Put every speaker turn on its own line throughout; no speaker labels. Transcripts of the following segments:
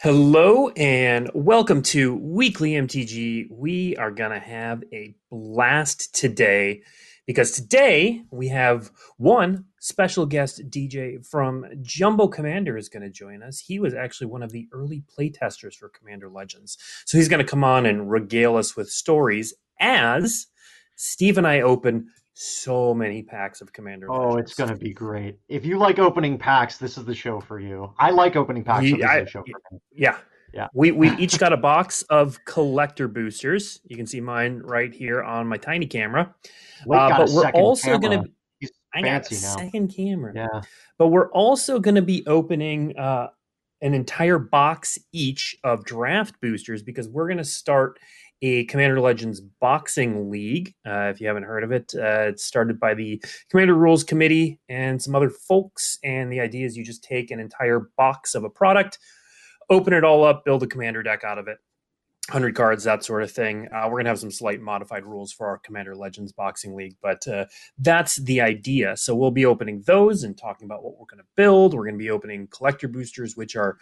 Hello and welcome to Weekly MTG. We are going to have a blast today because today we have one special guest DJ from Jumbo Commander is going to join us. He was actually one of the early playtesters for Commander Legends. So he's going to come on and regale us with stories as Steve and I open so many packs of Commander.
Oh,
Legends.
it's gonna be great. If you like opening packs, this is the show for you. I like opening packs. so this
I-
is the show for.
Yeah.
Yeah.
We we each got a box of collector boosters. You can see mine right here on my tiny camera. Uh, but we're also going to I got a
now.
second camera.
Yeah.
But we're also going to be opening uh, an entire box each of draft boosters because we're going to start a Commander Legends boxing league. Uh, if you haven't heard of it, uh, it's started by the Commander Rules Committee and some other folks. And the idea is you just take an entire box of a product, open it all up, build a commander deck out of it. 100 cards, that sort of thing. Uh, we're going to have some slight modified rules for our Commander Legends Boxing League, but uh, that's the idea. So we'll be opening those and talking about what we're going to build. We're going to be opening collector boosters, which are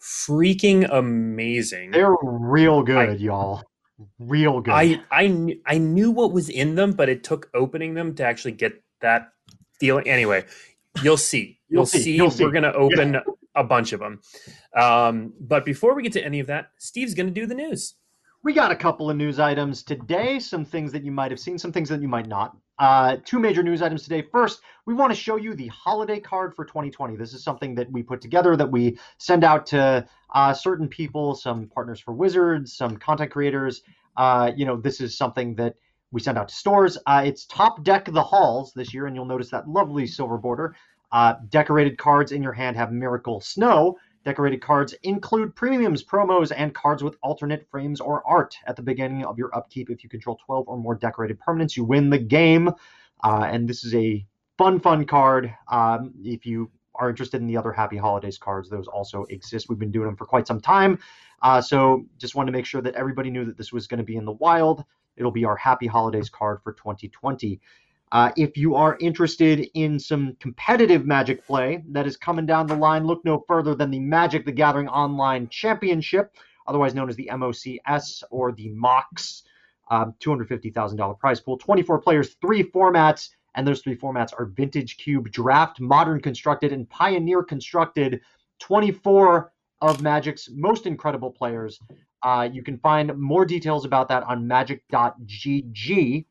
freaking amazing.
They're real good, y'all. Real good.
I I I knew what was in them, but it took opening them to actually get that feeling. Anyway, you'll see. You'll,
You'll see.
see.
You'll see.
We're gonna open a bunch of them. Um, but before we get to any of that, Steve's gonna do the news.
We got a couple of news items today, some things that you might have seen, some things that you might not. Uh, two major news items today. First, we want to show you the holiday card for 2020. This is something that we put together that we send out to uh, certain people, some partners for Wizards, some content creators. Uh, you know, this is something that we send out to stores. Uh, it's Top Deck the Halls this year, and you'll notice that lovely silver border. Uh, decorated cards in your hand have Miracle Snow. Decorated cards include premiums, promos, and cards with alternate frames or art. At the beginning of your upkeep, if you control 12 or more decorated permanents, you win the game. Uh, and this is a fun, fun card. Um, if you are interested in the other Happy Holidays cards, those also exist. We've been doing them for quite some time. Uh, so just wanted to make sure that everybody knew that this was going to be in the wild. It'll be our Happy Holidays card for 2020. Uh, if you are interested in some competitive Magic play that is coming down the line, look no further than the Magic the Gathering Online Championship, otherwise known as the MOCS or the MOX. Um, $250,000 prize pool, 24 players, three formats, and those three formats are Vintage Cube, Draft, Modern Constructed, and Pioneer Constructed. 24 of Magic's most incredible players. Uh, you can find more details about that on magic.gg.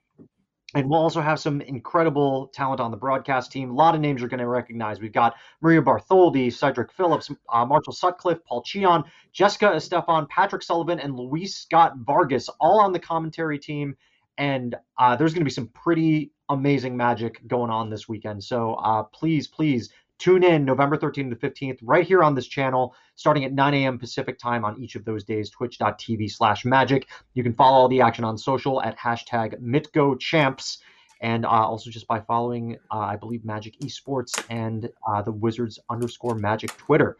And we'll also have some incredible talent on the broadcast team. A lot of names you're going to recognize. We've got Maria Bartholdi, Cedric Phillips, uh, Marshall Sutcliffe, Paul Cheon, Jessica Estephan, Patrick Sullivan, and Luis Scott Vargas, all on the commentary team. And uh, there's going to be some pretty amazing magic going on this weekend. So uh, please, please tune in November 13th to 15th right here on this channel, starting at 9 a.m. Pacific time on each of those days, twitch.tv slash magic. You can follow all the action on social at hashtag MitgoChamps. And uh, also just by following, uh, I believe, Magic Esports and uh, the Wizards underscore Magic Twitter.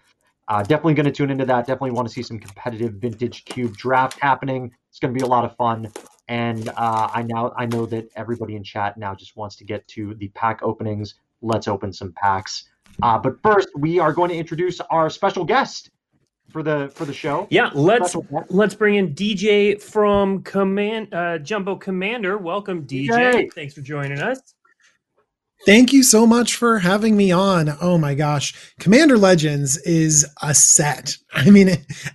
Uh, definitely going to tune into that. Definitely want to see some competitive vintage cube draft happening. It's going to be a lot of fun. And uh, I now I know that everybody in chat now just wants to get to the pack openings. Let's open some packs. Uh, but first, we are going to introduce our special guest for the for the show.
Yeah, let's let's bring in DJ from Command uh, Jumbo Commander. Welcome, DJ.
DJ.
Thanks for joining us.
Thank you so much for having me on. Oh my gosh. Commander Legends is a set. I mean,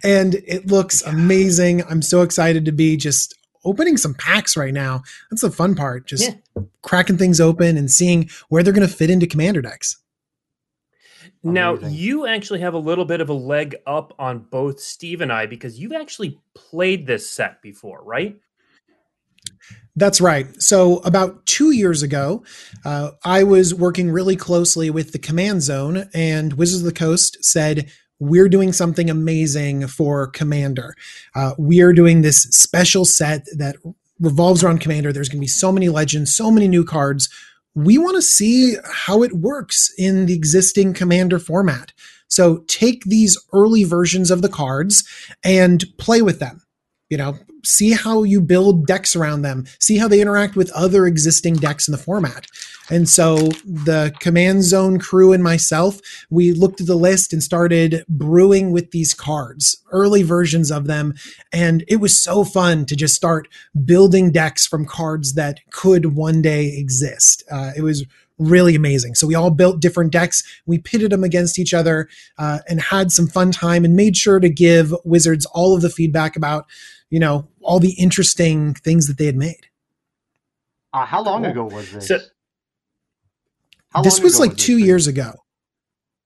and it looks amazing. I'm so excited to be just opening some packs right now. That's the fun part. Just
Yeah.
cracking things open and seeing where they're going to fit into commander decks.
Now, you actually have a little bit of a leg up on both Steve and I because you've actually played this set before, right?
That's right. So, about two years ago, uh, I was working really closely with the Command Zone, and Wizards of the Coast said, We're doing something amazing for Commander. Uh, we are doing this special set that revolves around Commander. There's going to be so many legends, so many new cards. We want to see how it works in the existing Commander format. So, take these early versions of the cards and play with them you know, see how you build decks around them, see how they interact with other existing decks in the format. And so the command zone crew and myself, we looked at the list and started brewing with these cards, early versions of them. And it was so fun to just start building decks from cards that could one day exist. Uh, it was really amazing. So we all built different decks. We pitted them against each other uh, and had some fun time and made sure to give Wizards all of the feedback about, you know, all the interesting things that they had made.
Uh, how long cool. ago was this? So,
this was like was two years ago.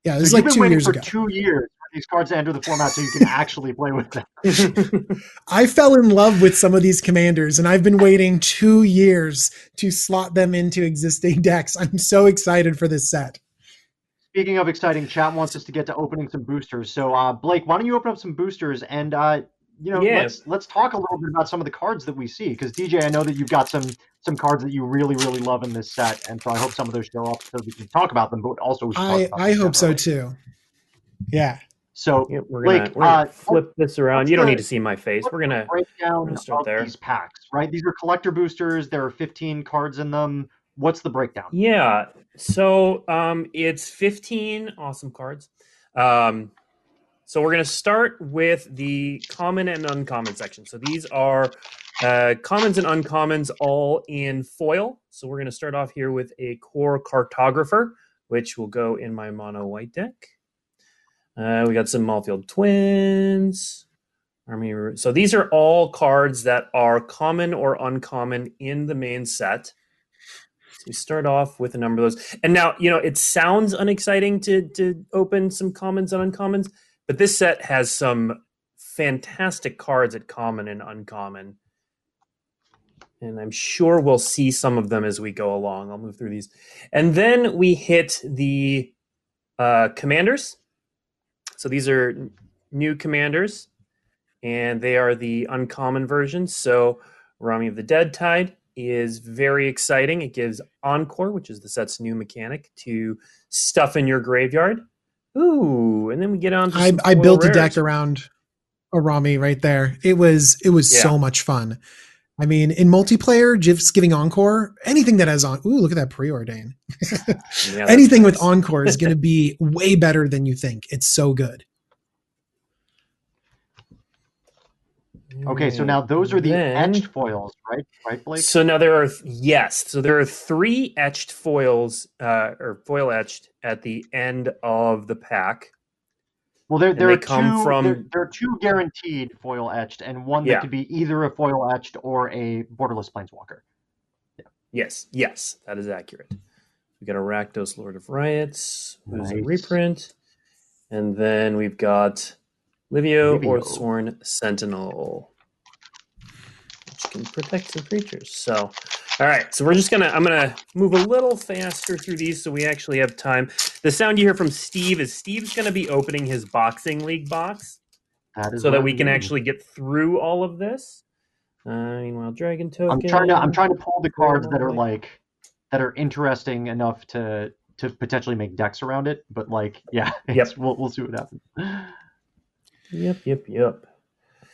Yeah, this so was like two years
for
ago.
Two years these cards to enter the format so you can actually play with them.
I fell in love with some of these commanders, and I've been waiting two years to slot them into existing decks. I'm so excited for this set.
Speaking of exciting, chat wants us to get to opening some boosters. So, uh, Blake, why don't you open up some boosters and uh, you know yeah. let's let's talk a little bit about some of the cards that we see because DJ, I know that you've got some some cards that you really really love in this set, and so I hope some of those show up so we can talk about them. But also,
I I hope so too. Yeah.
So
yeah, we're gonna, we're gonna uh, flip this around. You don't need to see my face. We're gonna
break down start there. these packs, right? These are collector boosters. There are 15 cards in them. What's the breakdown?
Yeah, so um, it's 15 awesome cards. Um, so we're gonna start with the common and uncommon section. So these are uh, commons and uncommons all in foil. So we're gonna start off here with a core cartographer, which will go in my mono white deck. Uh, we got some Maltfield Twins. Army. So these are all cards that are common or uncommon in the main set. So we start off with a number of those. And now, you know, it sounds unexciting to to open some commons and uncommons, but this set has some fantastic cards at common and uncommon. And I'm sure we'll see some of them as we go along. I'll move through these. And then we hit the uh, commanders. So these are new commanders, and they are the uncommon versions. So Araumi of the Dead Tide is very exciting. It gives Encore, which is the set's new mechanic, to stuff in your graveyard. Ooh, and then we get on.
I, I built rares. a deck around Araumi right there. It was it was yeah. so much fun. I mean, in multiplayer, just giving Encore, anything that has on, ooh, look at that preordain. yeah, anything nice. with Encore is going to be way better than you think. It's so good.
Okay, so now those are the then, etched foils, right? Right, Blake.
So now there are yes, so there are three etched foils, uh, or foil etched at the end of the pack.
Well, there, there are come two, from there, there, are two guaranteed foil etched, and one that yeah. could be either a foil etched or a borderless planeswalker.
Yeah. Yes, yes, that is accurate. We got a Rakdos Lord of Riots, who's nice. a reprint, and then we've got Livio, Livio. Oathsworn Sentinel, which can protect some creatures. So all right, so we're just gonna I'm gonna move a little faster through these so we actually have time. The sound you hear from Steve is Steve's gonna be opening his boxing league box, that so that we can actually get through all of this. Uh, meanwhile, Dragon Token.
I'm trying to I'm trying to pull the cards that are like that are interesting enough to to potentially make decks around it, but like yeah, yes, we'll we'll see what happens.
Yep, yep, yep.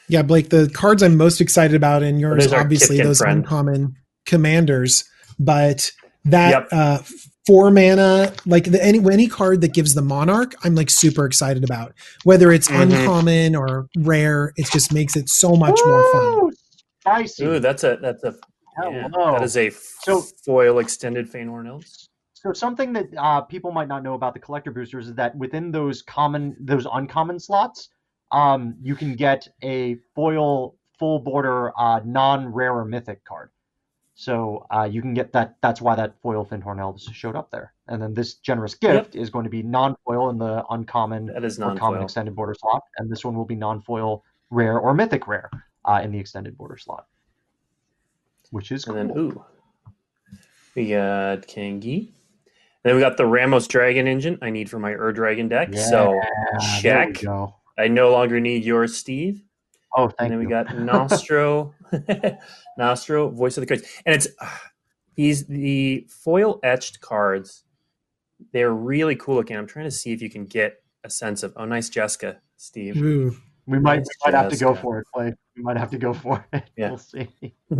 Yeah, Blake, the cards I'm most excited about, in yours obviously those friend. uncommon commanders, but that yep. uh, four mana, like the, any any card that gives the monarch, I'm like super excited about. Whether it's mm-hmm. uncommon or rare, it just makes it so much Woo! more fun.
Spicy.
Ooh, that's a that's a yeah, that is a so, foil extended Fyndhorn Elves.
So something that uh, people might not know about the collector boosters is that within those common those uncommon slots, um, you can get a foil full border uh, non rare or mythic card. So uh, you can get that. That's why that foil Fyndhorn Elves showed up there. And then this generous gift yep. is going to be non-foil in the uncommon
that is
non-foil. or common extended border slot, and this one will be non-foil rare or mythic rare uh, in the extended border slot, which is
and cool. then ooh, we got Kangee. then we got the Ramos Dragon engine I need for my Ur Dragon deck. Yeah, so check. I no longer need yours, Steve.
Oh, thank
and then
you.
we got Gnostro, Gnostro, Voice of the Crags, and it's uh, these the foil etched cards. They're really cool looking. I'm trying to see if you can get a sense of. Oh, nice, Jessica, Steve.
Ooh,
We might,
Nice,
we might have to go for it, Blake. We might have to go for it.
Yeah.
We'll see.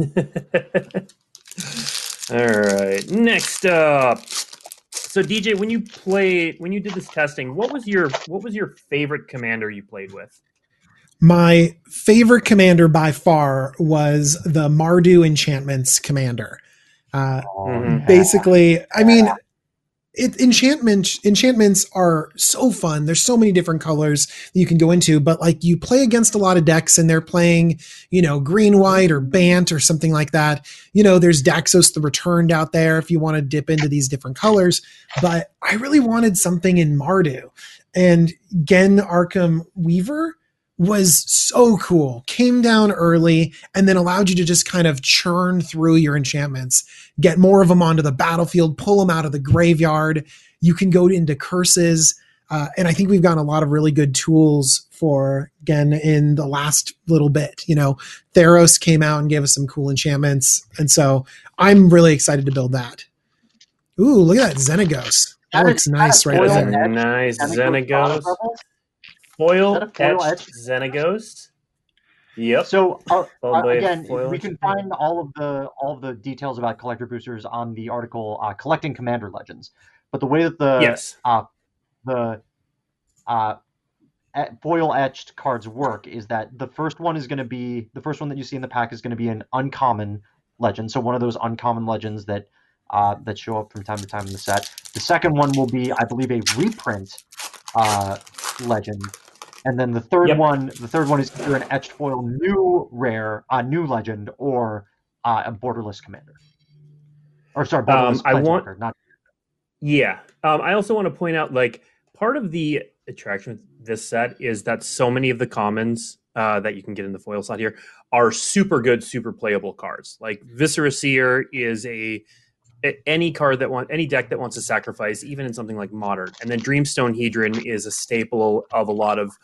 All right. Next up. So DJ, when you played when you did this testing, what was your what was your favorite commander you played with?
My favorite commander by far was the Mardu Enchantments commander. Uh,
Mhm.
basically, I mean, it, enchantment enchantments are so fun. There's so many different colors that you can go into, but like you play against a lot of decks and they're playing, you know, green white or Bant or something like that. You know, there's Daxos the Returned out there if you want to dip into these different colors. But I really wanted something in Mardu, and Ghen Arcanum Weaver was so cool. Came down early and then allowed you to just kind of churn through your enchantments get more of them onto the battlefield, pull them out of the graveyard. You can go into curses. Uh, and I think we've gotten a lot of really good tools for again in the last little bit. You know, Theros came out and gave us some cool enchantments. And so I'm really excited to build that. Ooh, look at that Xenagos. That
That
looks
is-
nice
that
right
is
That is
foil
a
there.
nice
Xenagos
Xenagos.
level?
Foil,
Is that a foil
etched Xenagos. Yep.
So uh, uh, again, we can find all of the all of the details about collector boosters on the article uh, "Collecting Commander Legends." But the way that the
yes.
the uh, foil etched cards work is that the first one is going to be the first one that you see in the pack is going to be an uncommon legend. So one of those uncommon legends that uh, that show up from time to time in the set. The second one will be, I believe, a reprint uh, legend. And then the third
Yep.
one, the third one is either an etched foil new rare, uh, new legend, or uh, a borderless commander. Or sorry, borderless
Um, I want-
not
Yeah. Um, I also want to point out, like, part of the attraction with this set is that so many of the commons uh, that you can get in the foil slot here are super good, super playable cards. Like Viscera Seer is a a- any card that want any deck that wants to sacrifice, even in something like modern. And then Dreamstone Hedron is a staple of a lot of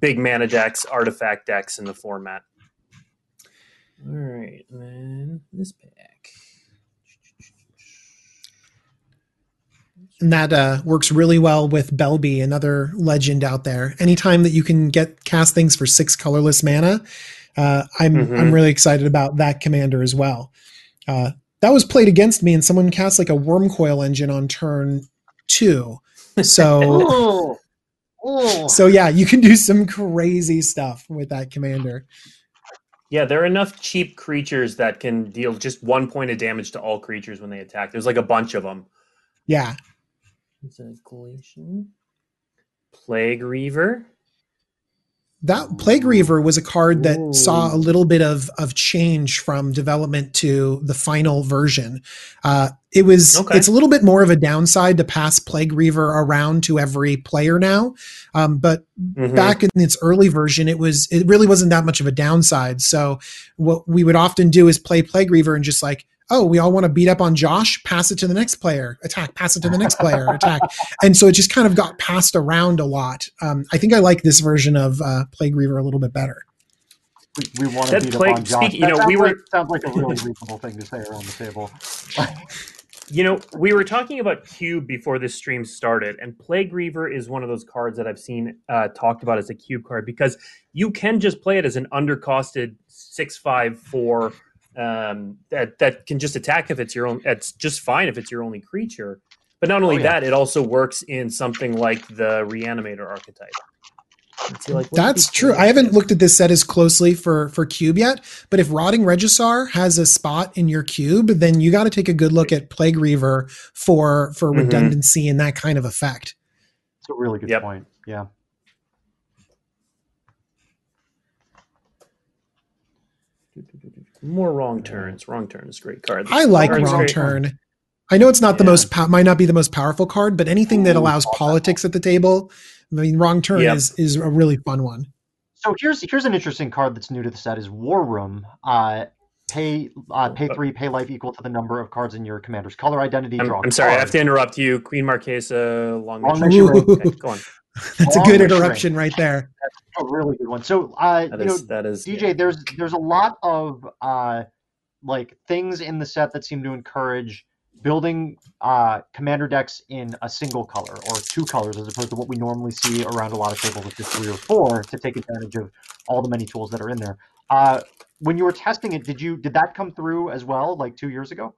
big mana decks, artifact decks in the format. All right, and then this pack.
And that uh, works really well with Belby, another legend out there. Anytime that you can get cast things for six colorless mana, uh, I'm
Mhm.
I'm really excited about that commander as well. Uh, that was played against me, and someone cast like a Wurmcoil Engine on turn two. So
Ooh. Ooh.
so yeah, you can do some crazy stuff with that commander.
Yeah, there are enough cheap creatures that can deal just one point of damage to all creatures when they attack. There's like a bunch of them.
Yeah,
Glacian. Plague Reaver.
That Plague Reaver was a card that
Ooh.
saw a little bit of of change from development to the final version. Uh, it was
Okay.
it's a little bit more of a downside to pass Plague Reaver around to every player now, um, but
Mhm.
back in its early version, it was it really wasn't that much of a downside. So what we would often do is play Plague Reaver and just like. Oh, we all want to beat up on Josh. Pass it to the next player. Attack. Pass it to the next player. Attack and so it just kind of got passed around a lot. Um, I think I like this version of uh, Plague Reaver a little bit better.
we, we want to
That
beat
plague-
up on Josh.
speak- you
That
know,
sounds
we were-
like, sounds like a really reasonable thing to say around the table.
You know, we were talking about Cube before this stream started, and Plague Reaver is one of those cards that I've seen uh, talked about as a Cube card because you can just play it as an undercosted six five four um, that that can just attack if it's your own. It's just fine if it's your only creature. But not only
Oh, yeah.
that, it also works in something like the Reanimator archetype. See, like,
That's true. I haven't looked at this set as closely for for cube yet, but if Rotting Regisaur has a spot in your cube, then you got to take a good look at Plague Reaver for for
Mhm.
redundancy and that kind of effect.
It's a really good
Yep.
point. Yeah.
More wrong turns. Wrong turn is a great card.
I like
Turn's
Wrong
great.
Turn. I know it's not the most po- might not be the most powerful card, but anything that allows politics at the table, I mean, Wrong Turn
Yep.
is is a really fun one.
So here's here's an interesting card that's new to the set is War Room. Uh, pay uh, pay three, pay life equal to the number of cards in your commander's color identity.
I'm,
draw a
I'm sorry, I have to interrupt you. Queen Marchesa, long
Long
Mission.
Mission
Okay, go on.
That's a good
Mission.
interruption right there.
a really good one. So uh,
That
you know,
that is
DJ, there's there's a lot of uh, like things in the set that seem to encourage building uh, commander decks in a single color or two colors as opposed to what we normally see around a lot of tables with just three or four to take advantage of all the many tools that are in there. Uh, when you were testing it, did you did that come through as well, like two years ago?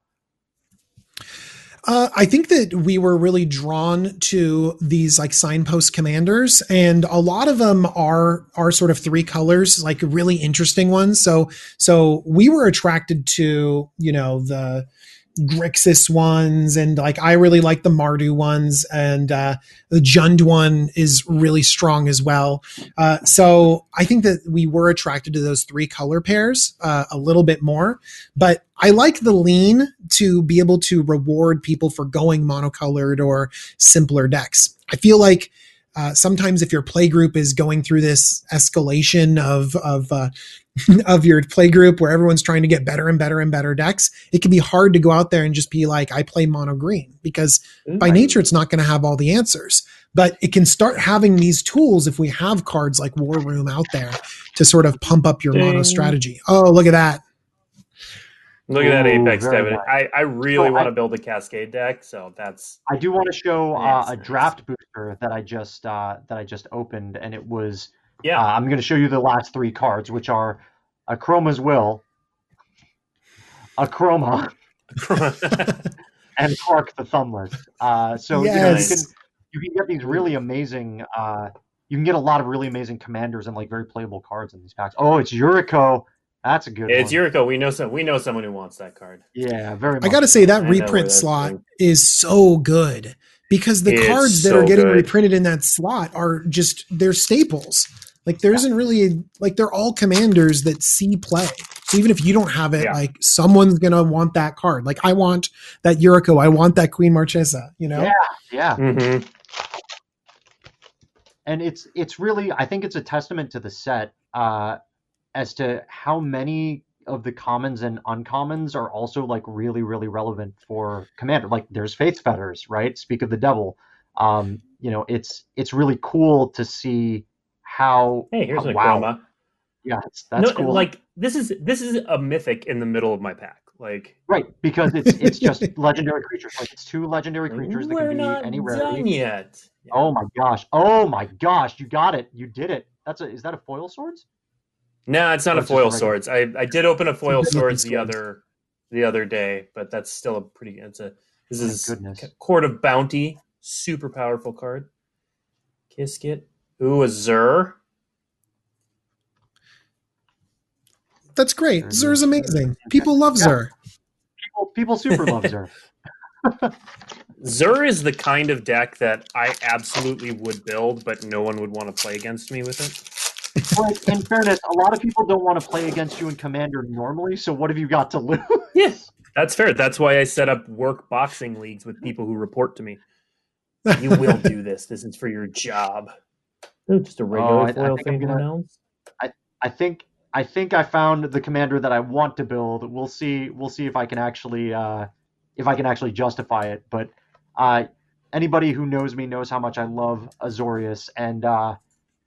Uh, I think that we were really drawn to these like signpost commanders, and a lot of them are are sort of three colors, like really interesting ones. So so we were attracted to you know the Grixis ones, and like I really like the Mardu ones, and uh, the Jund one is really strong as well. Uh, so I think that we were attracted to those three color pairs uh, a little bit more, but I like the lean to be able to reward people for going monocolored or simpler decks. I feel like uh, sometimes if your play group is going through this escalation of of uh, of your play group where everyone's trying to get better and better and better decks, it can be hard to go out there and just be like, I play mono green because by nature it's not going to have all the answers. But it can start having these tools if we have cards like War Room out there to sort of pump up your mono strategy. Oh, look at that.
Look at that
Ooh,
Apex,
very
David.
nice.
I, I really
So
want to build a Cascade deck, so that's
I do want to show uh, a draft booster that I just uh, that I just opened, and it was.
yeah.
Uh, I'm going to show you the last three cards, which are a Chroma's Will, a Chroma, and Krark the Thumbless. Uh, so you, know, you
Yes.
can you can get these really amazing. Uh, you can get a lot of really amazing commanders and like very playable cards in these packs. Oh, it's Yuriko. That's a good
it's
one.
Yuriko. We know some. We know someone who wants that card.
yeah, very. Much.
I got to say that
I
reprint slot
going.
is so good because the
It's
cards that
so
are getting
good.
reprinted in that slot are just they're staples. Like there isn't really a, like they're all commanders that see play. So even if you don't have it,
Yeah.
like someone's gonna want that card. Like I want that Yuriko, I want that Queen Marchesa. You know,
Yeah. Yeah,
Mm-hmm.
and it's it's really I think it's a testament to the set uh, as to how many of the commons and uncommons are also like really really relevant for commander. Like there's Faith Fetters, right? Speak of the Devil. Um, you know, it's it's really cool to see how.
Hey, here's
how-
a
wow. Yeah, that's, that's
no,
cool.
like this is this is a mythic in the middle of my pack. Like
right because it's it's just legendary creatures. Like it's two legendary creatures that
we're
can be
not
any
done
rarity.
yet.
Oh my gosh! Oh my gosh! You got it! You did it! That's a is that a foil swords?
No, it's not
Or
a foil
regular?
swords. I, I did open a foil swords the other the other day, but that's still a pretty. It's a this
My
is
goodness.
Court of Bounty, super powerful card. Kiskit, ooh, a Zur.
that's great.
Mhm.
is amazing. People love
Yeah.
Zur.
People people super love Zer.
Zur is the kind of deck that I absolutely would build, but no one would want to play against me with it.
But in fairness, a lot of people don't want to play against you in Commander normally. So what have you got to lose?
Yes, that's fair. That's why I set up work boxing leagues with people who report to me. You will do this. This is for your job. Oh, just a regular
I- I
foil
think I'm gonna-
Helms.
I think I think I found the commander that I want to build. We'll see. We'll see if I can actually uh, if I can actually justify it. But uh, anybody who knows me knows how much I love Azorius, and uh,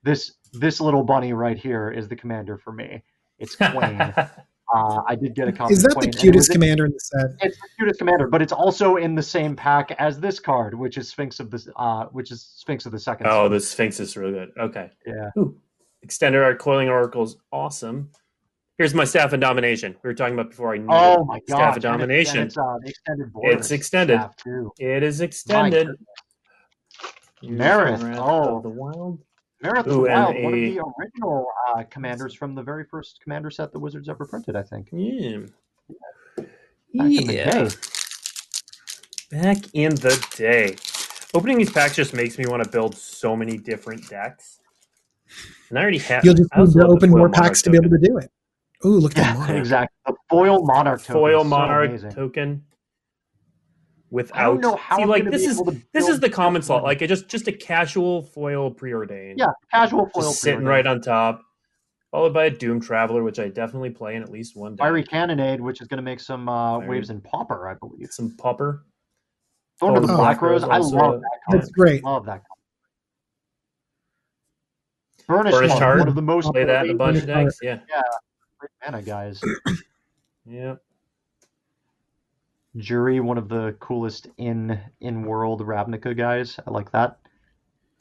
this this little bunny right here is the commander for me. It's Quain. uh, I did get a copy.
Is
of
that
Quain,
the
and it
cutest commander in the set?
It's the cutest commander, but it's also in the same pack as this card, which is Sphinx of the uh, which is Sphinx of the Second.
oh,
Sun.
the Sphinx is really good. Okay.
Yeah.
Ooh. Extended Art Coiling Oracle is awesome. Here's my Staff of Domination. We were talking about before I knew
Oh my
Staff
god!
of Domination.
It's, uh, extended.
It's extended.
staff.
It is extended.
goodness. Marith, oh.
the Wild.
Marith the
Ooh, and
Wild, one of the original uh, commanders from the very first commander set the Wizards ever printed, I think.
Yeah.
Back in the
Yeah.
day.
Back in the day. Opening these packs just makes me want to build so many different decks. And I already have.
You'll just need to open more
Monarch
packs to be able to do it. Ooh, look at that
Yeah,
monarch.
exactly. The foil monarch token.
Foil
is so
Monarch
amazing.
token.
I
Without
don't know how
see,
I'm
like this is this is the common slot, like it just just a casual foil preordained.
Yeah, casual foil.
just sitting right on top, followed by a Doom Traveler, which I definitely play in at least one day.
Fiery Cannonade, which is going to make some uh,
Fiery-
waves in Pauper I believe.
Some Pauper.
Thorn of the
Oh,
Black Rose, I love that card.
That's great.
Love that card. Burnished,
Burnished
Heart,
Heart.
one of the most
Play that in a bunch of
Burnished
decks. Yeah.
Yeah, great mana guys.
Yeah.
Jury, one of the coolest in in world Ravnica guys. I like that.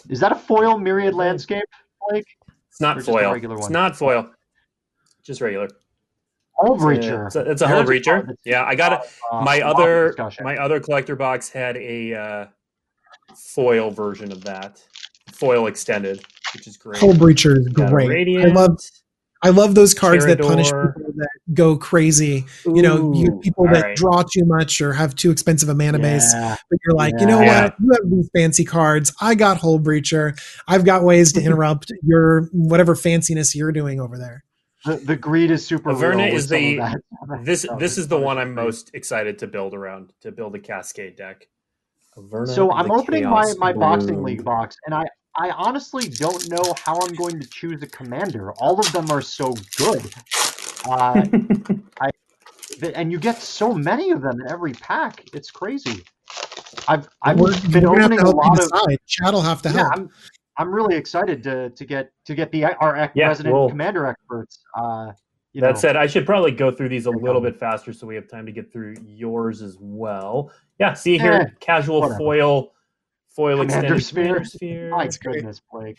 Is that a foil myriad landscape, Blake?
It's not
Or just a
foil.
regular
It's
one?
not foil. Just regular.
Hull
It's a-
breacher.
It's a, it's a hull
There's a
breacher. Yeah, I got it.
uh,
my
a
other
discussion.
my other collector box had a uh, foil version of that, foil extended, which is great.
Hull Breacher is
Got a
great. I
Radiant.
love I love those cards that punish people that go crazy. You know, you people that
right.
draw too much or have too expensive a mana base. But you're like, you know
Yeah.
what? You have these fancy cards. I got Hull Breacher. I've got ways to interrupt your whatever fanciness you're doing over there.
The, the greed is super
Averna
real.
is the- This this is the one I'm most excited to build around to build a Cascade deck. Averna
So I'm opening my, my boxing league box, and I, I honestly don't know how I'm going to choose a commander. All of them are so good. Uh, th- and you get so many of them in every pack. It's crazy. I've I've been
We're
opening a lot of.
Chat'll have to
yeah,
help.
I'm, I'm really excited to to get to get the our ec-
Yeah,
resident
well-
commander experts. Uh, you
that
know,
said, I should probably go through these a little bit faster so we have time to get through yours as well. Yeah, see here,
Eh,
casual
whatever.
foil, foil
Commander
extended
sphere.
commander sphere.
my
That's great.
goodness, Blake.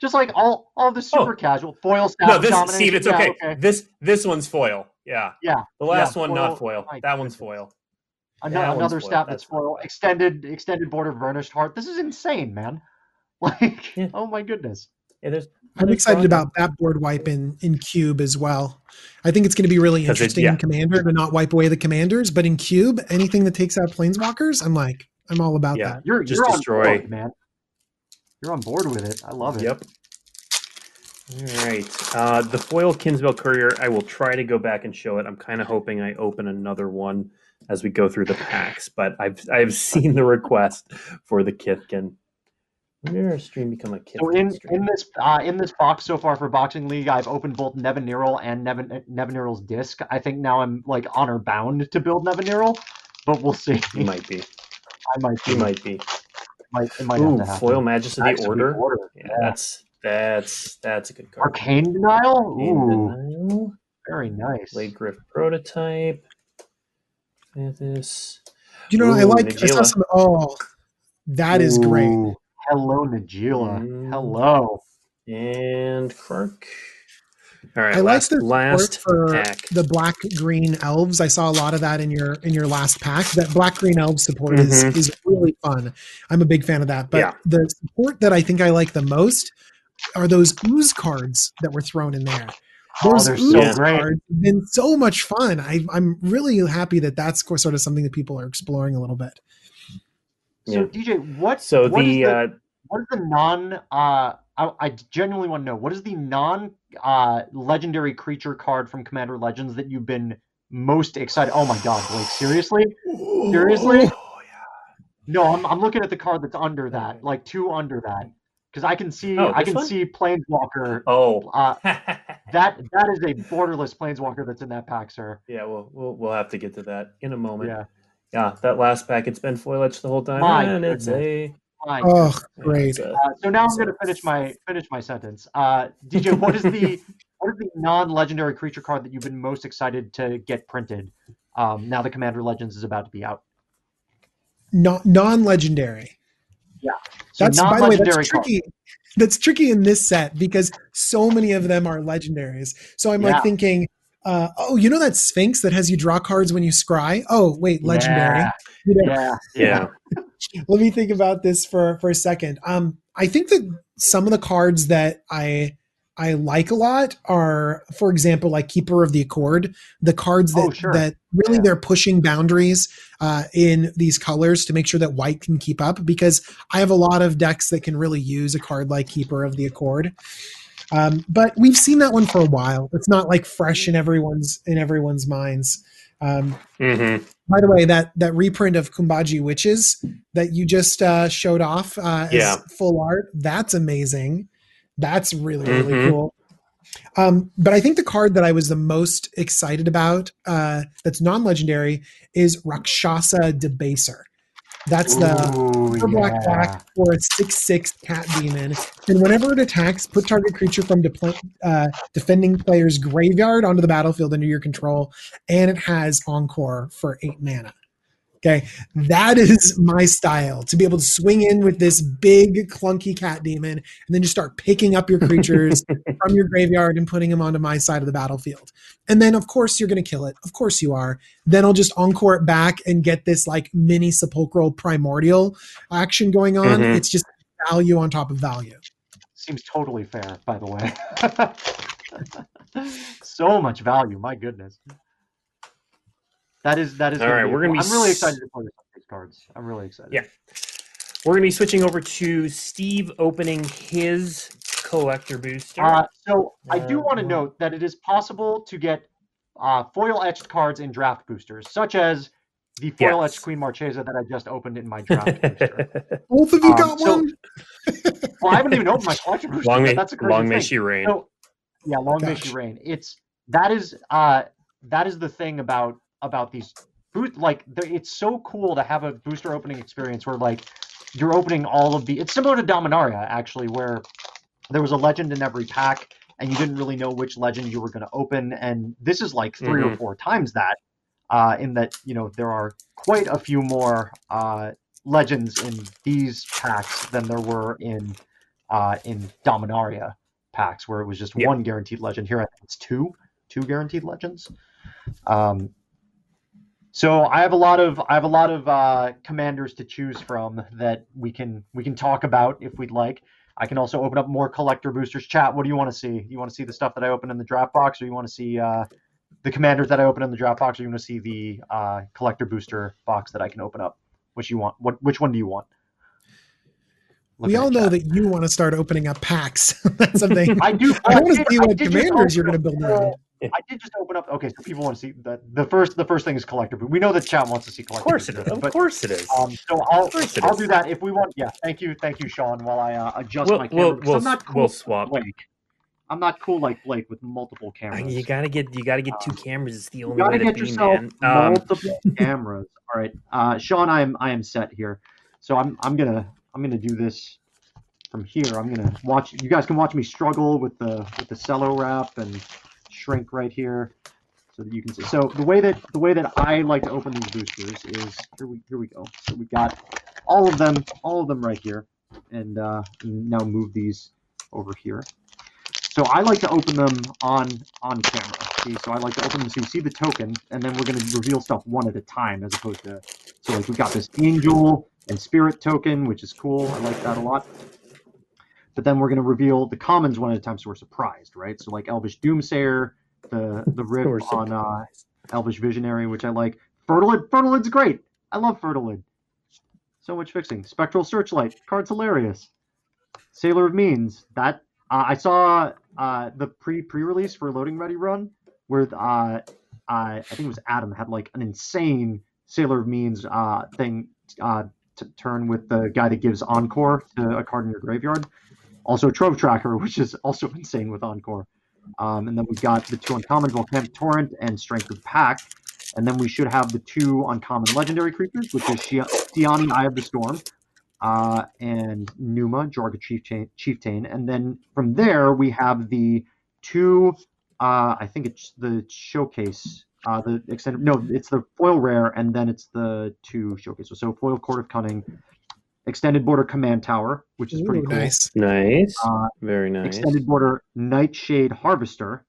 Just like all all the super
Oh.
casual foil staff
No, this
domination.
Steve, it's
yeah,
okay. This this one's foil. Yeah,
Yeah,
the last
yeah,
one
foil.
not foil.
My
That one's foil.
Ano-
That one's
another
foil.
staff that's
That's
foil. Extended extended border Burnished Heart. This is insane, man. Like,
Yeah.
oh my goodness.
Yeah, there's.
I'm
there's
excited
fun.
about that board wipe in, in Cube as well. I think it's going to be really
'Cause it-
interesting
yeah.
in Commander to not wipe away the commanders, but in Cube, anything that takes out Planeswalkers, I'm like, I'm all about
Yeah.
that.
You're
Just
you're
destroy.
on board, man. You're on board with it. I love it.
Yep. All right. Uh, the foil Kinsbaile Courier, I will try to go back and show it. I'm kind of hoping I open another one as we go through the packs, but I've I've seen the request for the Kithkin. When did our stream become a Kithkin
So in
stream?
in this uh, in this box so far for Boxing League, I've opened both Nevinyrral and Nevin Nevinyrral's disc. I think now I'm like honor bound to build Nevinyrral, but we'll see.
you might be.
I might be.
You might be.
might it might have
Ooh,
to
foil Magus of the
Actually,
Order.
Yeah.
Yeah, that's that's that's a good card.
Arcane Denial.
Arcane
Ooh,
Denial,
very nice.
Blade Griff prototype. This.
You know, I
Ooh,
like, I saw some, oh, that is great.
Hello, Najeela.
Mm.
Hello.
And Krark. All right,
I like the support
last
for
pack.
the black green elves. I saw a lot of that in your in your last pack. That black green elf support is
Mhm.
is really fun. I'm a big fan of that. But
Yeah.
the support that I think I like the most are those ooze cards that were thrown in there.
Oh,
Those
they're
ooze
so
cards have been so much fun. I, I'm really happy that that's sort of something that people are exploring a little bit.
So
Yeah.
DJ, what?
So
what is
the, uh,
what is the non? Uh, I, I genuinely want to know what is the non uh, legendary creature card from Commander Legends that you've been most excited? Oh my God, Blake! Seriously? Seriously?
Oh,
No, I'm, I'm looking at the card that's under that, like two under that, because I can see
Oh,
I can
one?
see Planeswalker.
Oh.
Uh, that that is a borderless Planeswalker that's in that pack, sir.
yeah, well, we'll we'll have to get to that in a moment.
Yeah.
Yeah, that last pack, it's been foil etched the whole time,
My
and it's a
My
Oh, great.
Uh, so now I'm going to finish my finish my sentence. Uh, DJ, what is the what is the non-legendary creature card that you've been most excited to get printed? Um, now the Commander Legends is about to be out.
Non non-legendary.
So
That's by the way,
non-legendary
that's tricky. That's tricky in this set because so many of them are legendaries. So I'm
Yeah.
like thinking, uh, oh, you know that Sphinx that has you draw cards when you scry? Oh, wait, legendary.
Yeah,
You know,
yeah,
yeah.
let me think about this for for a second. Um, I think that some of the cards that I I like a lot are, for example, like Keeper of the Accord, the cards that
Oh, sure.
that really
Yeah.
they're pushing boundaries uh, in these colors to make sure that white can keep up. Because I have a lot of decks that can really use a card like Keeper of the Accord. Um, but we've seen that one for a while. It's not like fresh in everyone's in everyone's minds. Um,
Mm-hmm.
By the way, that that reprint of Kumbaji Witches that you just uh, showed off uh, as
Yeah.
full art, that's amazing. That's really really
Mhm.
cool. Um, but I think the card that I was the most excited about uh, that's non-legendary is Rakshasa Debaser. That's the
Ooh,
black
yeah.
black for a six six cat demon, and whenever it attacks, put target creature from de- uh, defending player's graveyard onto the battlefield under your control, and it has encore for eight mana. Okay, that is my style to be able to swing in with this big clunky cat demon and then just start picking up your creatures from your graveyard and putting them onto my side of the battlefield. And then, of course, you're going to kill it. Of course, you are. Then I'll just encore it back and get this like mini sepulchral primordial action going on.
Mhm.
It's just value on top of value.
Seems totally fair, by the way. so much value, my goodness. That is that is.
All
be-
we're gonna be
I'm really excited to play with these cards. I'm really excited.
Yeah. We're going to be switching over to Steve opening his collector booster.
Uh, so I do
Uh,
want to note that it is possible to get uh, foil etched cards in draft boosters, such as the foil
Yes.
etched Queen Marchesa that I just opened in my draft booster.
Both of you
Um,
got
so-
one.
Well, I haven't even opened my collection booster.
long may,
That's a crazy
long may
thing.
she reign.
So, yeah, long may
Gosh.
she reign. It's that is uh that is the thing about about these boot like it's so cool to have a booster opening experience where like you're opening all of the it's similar to Dominaria actually where there was a legend in every pack and you didn't really know which legend you were going to open and this is like 3 or
Mhm.
four times that uh in that you know there are quite a few more uh legends in these packs than there were in uh in Dominaria packs where it was just
Yeah.
one guaranteed legend. Here I think it's two, two guaranteed legends. Um, so I have a lot of I have a lot of uh, commanders to choose from that we can we can talk about if we'd like. I can also open up more collector boosters. Chat. What do you want to see? You want to see the stuff that I open in the draft box, or you want to see uh, the commanders that I open in the draft box, or you want to see the uh, collector booster box that I can open up? Which you want? What which one do you want?
we all know
chat.
that you want to start opening up packs. That's something.
I do.
I want to see what commanders you're going to build around.
I did just open up. Okay, so people want to see the the first. The first thing is collector. But we know that chat wants to see collector.
of
collector.
course it is.
boosters,
Of course it is.
um, so I'll
course it
I'll
is.
do that if we want. Yeah, thank you, thank you, Sean. While I uh, adjust
We'll-
my camera,
we'll- we'll
I'm not cool
we'll
like
swap.
Blake. I'm not cool like Blake with multiple cameras.
You gotta get you gotta get two cameras. It's the
You
only
gotta
way to
get
be,
yourself
man. Um,
multiple cameras. All right, uh, Sean, I am I am set here. So I'm I'm gonna I'm gonna do this from here. I'm gonna watch. You guys can watch me struggle with the with the cello wrap and shrink right here, so that you can see. So the way that the way that I like to open these boosters is here we here we go. So we've got all of them all of them right here, and uh, now move these over here. So I like to open them on on camera. See, so I like to open them so you see the token, and then we're going to reveal stuff one at a time, as opposed to so like we've got this angel and spirit token, which is cool. I like that a lot. But then we're going to reveal the commons one at a time, so we're surprised, right? So like Elvish Doomsayer, the the rip on uh. Elvish Visionary, which I like. Fertilid, Fertilid's great. I love Fertilid. So much fixing. Spectral Searchlight, card's hilarious. Sailor of Means, that uh, I saw uh, the pre pre release for Loading Ready Run, where uh, uh, I think it was Adam had like an insane Sailor of Means uh, thing uh, to turn with the guy that gives Encore to a card in your graveyard. Also Trove Tracker, which is also insane with Encore. Um, and then we've got the two uncommon Volcanic Torrent and Strength of Pack. And then we should have the two uncommon legendary creatures, which is Siani, Eye of the Storm, uh, and Numa, Joraga Chieftain, Chieftain. And then from there, we have the two, uh, I think it's the showcase, uh, the extended, no, it's the foil rare, and then it's the two showcases. So foil Court of Cunning, extended border Command Tower, which is pretty cool.
nice.
Nice,
Uh,
very nice.
extended border Nightshade Harvester,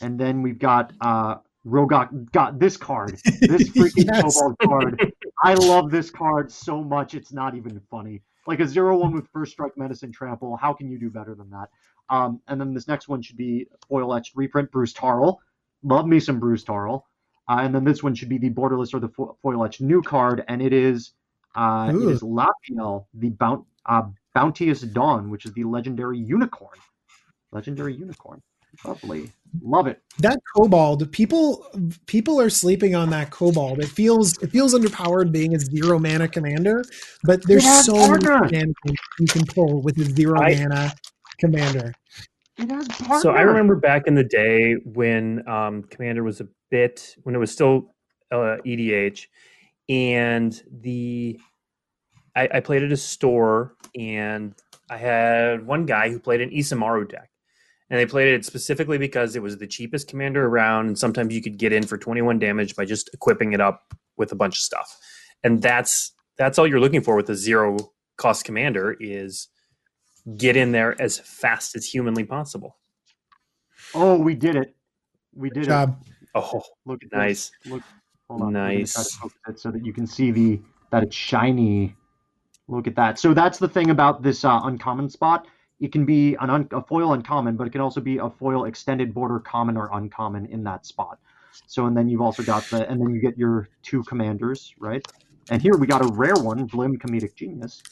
and then we've got uh, Rograkh. Got this card, this freaking
Yes.
Kobold card. I love this card so much; it's not even funny. Like a zero one with first strike, medicine, trample. How can you do better than that? Um, and then this next one should be foil etched reprint Bruse Tarl. Love me some Bruse Tarl. Uh, and then this one should be the borderless or the fo- foil etched new card, and it is uh, it
Ooh.
is Lathiel, the Bount, uh, Bounteous Dawn, which is the legendary unicorn. Legendary unicorn. Lovely. Love it.
that kobold people people are sleeping on that kobold it feels it feels underpowered being a zero mana commander but there's
It
so many
partner.
shenanigans you can pull with a zero
I-
mana commander
It has partner.
So I remember back in the day when um, Commander was a bit when it was still uh, EDH, and the I, I played at a store, and I had one guy who played an Isamaru deck, and they played it specifically because it was the cheapest commander around, and sometimes you could get in for 21 damage by just equipping it up with a bunch of stuff. and that's that's all you're looking for with a zero cost commander is get in there as fast as humanly possible.
Oh, we did it. We did
Good job.
Oh.
Look at this.
nice.
Look, hold on. We're try to
Nice.
so that you can see the that it's shiny. Look at that. So that's the thing about this uh, uncommon spot. It can be an un- a foil uncommon, but it can also be a foil extended border common or uncommon in that spot. So and then you've also got the and then you get your two commanders, right? And here we got a rare one, Blim Comedic Genius.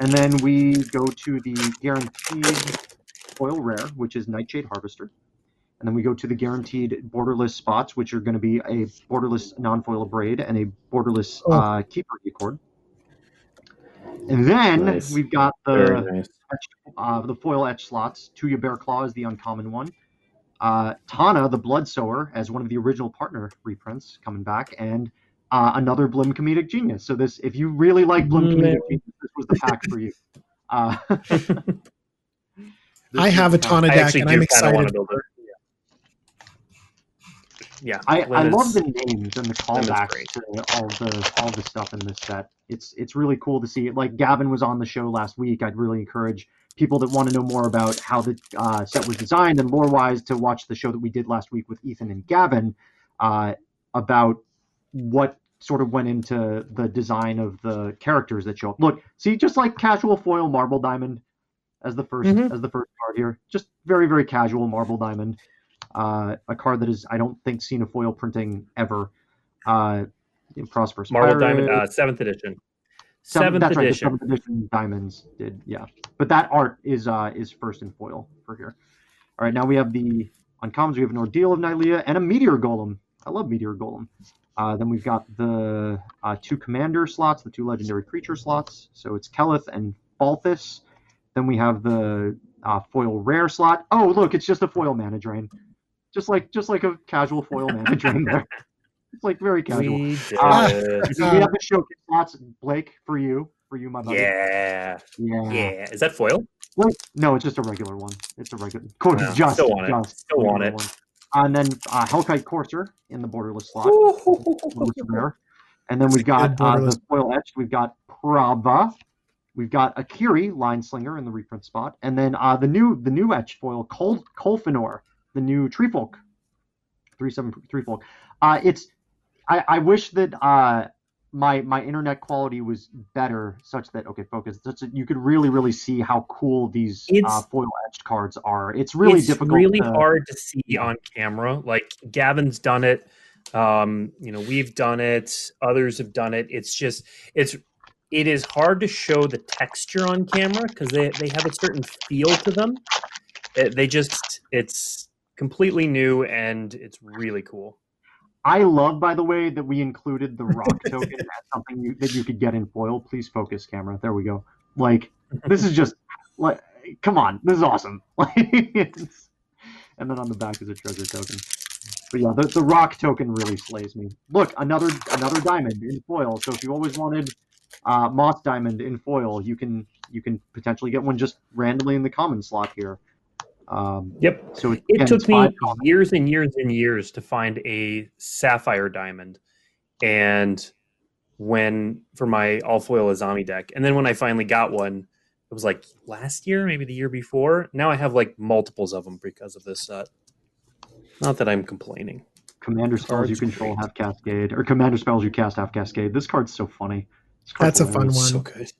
And then we go to the guaranteed foil rare, which is Nightshade Harvester. And then we go to the guaranteed borderless spots, which are going to be a borderless non-foil braid and a borderless
Oh.
uh, keeper record. And then
Nice.
we've got the
nice.
uh, the foil etch slots. Tuya Bearclaw is the uncommon one. Uh, Tana, the Bloodsower, as one of the original partner reprints coming back, and uh, another Blim Comedic Genius. So this, if you really like Blim
Mm.
Comedic Genius, this was the pack for you. Uh,
I have a
the pack.
Tana deck, and I'm
kind of want
excited.
to build it. Yeah,
I,
Lynn
I
is-
love the names and the
is
callbacks
great.
to all the all the stuff in this set. It's it's really cool to see. Like Gavin was on the show last week. I'd really encourage people that want to know more about how the uh, set was designed and lore wise to watch the show that we did last week with Ethan and Gavin uh, about what sort of went into the design of the characters that show up. Look, see, just like casual foil marble diamond as the 1st
Mhm.
as the first card here, just very very casual marble diamond uh, a card that is I don't think seen a foil printing ever. Uh, in Prosperous
Marble Diamond, uh, seventh edition.
seven-
Seventh
that's right, the seventh edition diamonds did, yeah. But that art is uh, is first in foil for here. All right, now we have the uncommons. We have an Ordeal of Nylea and a Meteor Golem. I love Meteor Golem. Uh, then we've got the uh, two commander slots, the two legendary creature slots. So it's Keleth and Falthis. Then we have the uh, foil rare slot. Oh, look, it's just a foil mana drain, just like just like a casual foil mana drain there. It's like very casual.
We did.
Ah.
we have the showcase slots, Blake, for you, for you, my buddy.
yeah,
yeah,
yeah. Is that foil?
Blake- No, it's just a regular one. It's a regular. Quote
No,
just,
still want it. Still want it.
one. And then uh, Hellkite Courser in the borderless slot. which is rare. And then we've got uh, the foil etched. We've got Prava. We've got Akiri, Line Slinger in the reprint spot, and then uh, the new the new etched foil, Col Colfenor, the new Tree Folk, three seven Tree Folk. Uh, it's I, I wish that uh, my my internet quality was better, such that okay, focus, such that you could really really see how cool these uh, foil etched cards are. It's really
it's
difficult.
really
to,
hard to see on camera. Like Gavin's done it. Um, you know, we've done it. Others have done it. It's just it's it is hard to show the texture on camera because they they have a certain feel to them. It- they just it's completely new and it's really cool.
I love, by the way, that we included the rock token as something you, that you could get in foil. Please focus, camera. There we go. Like this is just like, come on, this is awesome. And then on the back is a treasure token. But yeah, the, the rock token really slays me. Look, another another diamond in foil. So if you always wanted uh, moss diamond in foil, you can you can potentially get one just randomly in the common slot here. Um,
Yep.
so it,
It took me
five
years and years and years to find a sapphire diamond, and when for my all foil Azami deck, and then when I finally got one, it was like last year, maybe the year before. Now I have like multiples of them because of this set. Not that I'm complaining.
Commander spells you control
great.
have Cascade, or Commander spells you cast have Cascade. This card's so funny. This card's
That's a fun one.
So good.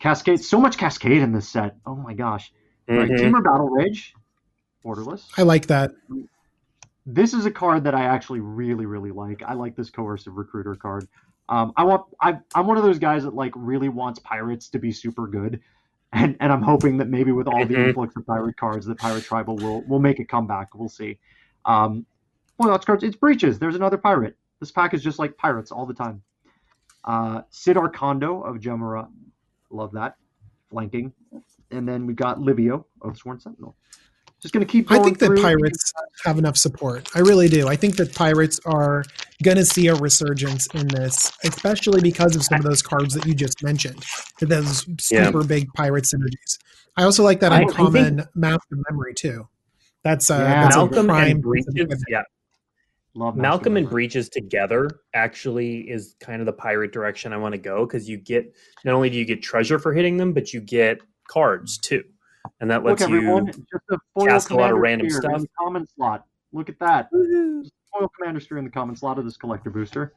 Cascade, so much Cascade in this set. Oh my gosh. All right. Temur Battle Rage, borderless.
I like that.
This is a card that I actually really, really like. I like this coercive recruiter card. Um, I want. I, I'm one of those guys that like really wants pirates to be super good, and and I'm hoping that maybe with all the
Mhm.
influx of pirate cards, that Pirate Tribal will will make a comeback. We'll see. Um, well, that's cards. It's Breeches. There's another pirate. This pack is just like pirates all the time. Uh, Sidar Kondo of Jamuraa, love that, flanking, and then we've got Livio Oathsworn Sentinel. Just gonna keep.
I
Going
think that pirates have enough support. I really do. I think that pirates are going to see a resurgence in this, especially because of some of those cards that you just mentioned. Those
Yeah.
super big pirate synergies. I also like that
I- I
uncommon Master Memory too. That's uh,
Yeah.
that's a
Malcolm
prime
and Breeches. Yeah,
Love
Malcolm and Breeches together actually is kind of the pirate direction I want to go because you get not only do you get treasure for hitting them, but you get cards too, and that
Look,
lets
everyone,
you.
just a foil
cast a lot of random
sphere in
stuff.
the common slot. Look at that. Foil commander sphere in the common slot of this collector booster.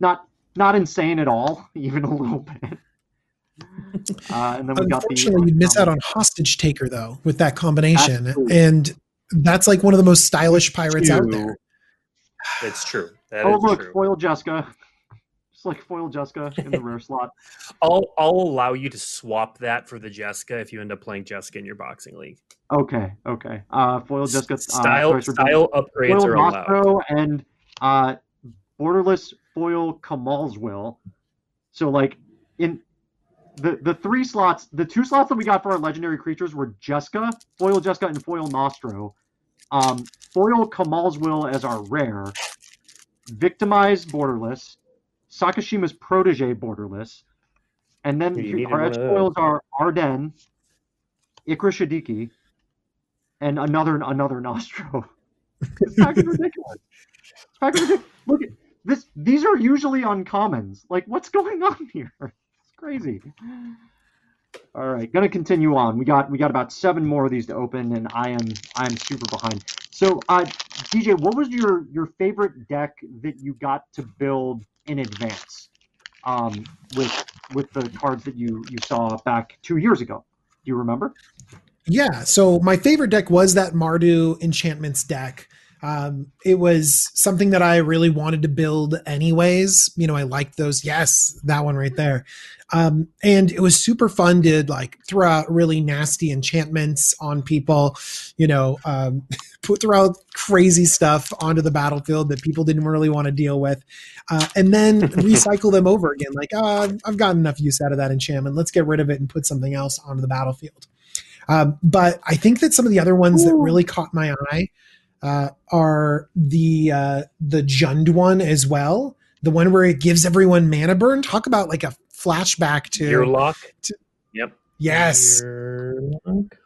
Not not insane at all, even a little bit. Uh, and then we got the
Unfortunately, you'd miss out on hostage taker though with that combination,
Absolutely.
and that's like one of the most stylish pirates out there.
It's true. That is
Oh look,
true.
foil Jessica. Like foil Jessica in the rare slot.
I'll I'll allow you to swap that for the Jessica if you end up playing Jessica in your boxing league.
Okay, okay. Uh, foil Jessica. Uh,
style
Thresher
style upgrades
foil
are allowed.
Gnostro and uh, borderless foil Kamahl's will. So like in the the three slots, the two slots that we got for our legendary creatures were Jessica, foil Jessica, and foil Gnostro. Um, foil Kamahl's will as our rare. Victimized borderless. Sakashima's protege borderless. And then
You
our X foils are Ardenn, Ikra Shidiqi, and another another Gnostro. it's fucking ridiculous. It's fucking ridiculous. Look at this. These are usually uncommons. Like, what's going on here? It's crazy. All right, gonna continue on. We got we got about seven more of these to open, and I am I am super behind. So, uh, DJ, what was your your favorite deck that you got to build in advance? Um, with with the cards that you you saw back two years ago. Do you remember?
Yeah. So my favorite deck was that Mardu Enchantments deck. Um, it was something that I really wanted to build anyways. You know, I liked those. Yes, that one right there. Um, and it was super fun to like throw out really nasty enchantments on people, you know, um, put throw out crazy stuff onto the battlefield that people didn't really want to deal with. Uh, and then recycle them over again. Like, oh, I've- I've gotten enough use out of that enchantment. Let's get rid of it and put something else onto the battlefield. Um, but I think that some of the other ones that really caught my eye uh, are the uh, the Jund one as well. The one where it gives everyone mana burn. Talk about like a flashback to
Yurlok.
to-
Yep.
yes,
Your luck.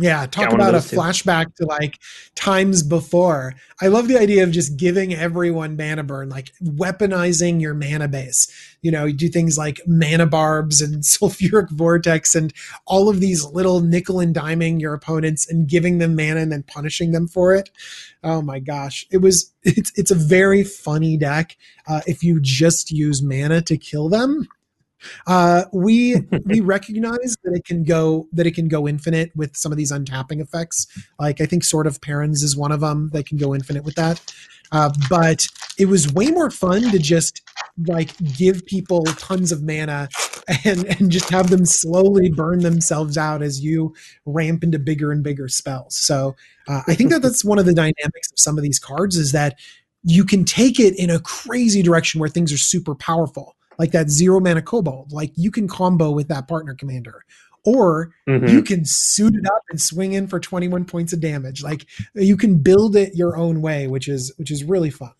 Yeah. Talk about a flashback to like times before. I love the idea of just giving everyone mana burn, like weaponizing your mana base. You know, you do things like mana barbs and sulfuric vortex and all of these little nickel and diming your opponents and giving them mana and then punishing them for it. Oh my gosh, it was it's it's a very funny deck uh, if you just use mana to kill them. Uh, we we recognize that it can go that it can go infinite with some of these untapping effects. Like I think sort of Parents is one of them that can go infinite with that. Uh, but it was way more fun to just like give people tons of mana and and just have them slowly burn themselves out as you ramp into bigger and bigger spells. So uh, I think that that's one of the dynamics of some of these cards is that you can take it in a crazy direction where things are super powerful, like that zero mana kobold. Like you can combo with that partner commander, or
Mhm.
you can suit it up and swing in for 21 points of damage. Like you can build it your own way, which is which is really fun.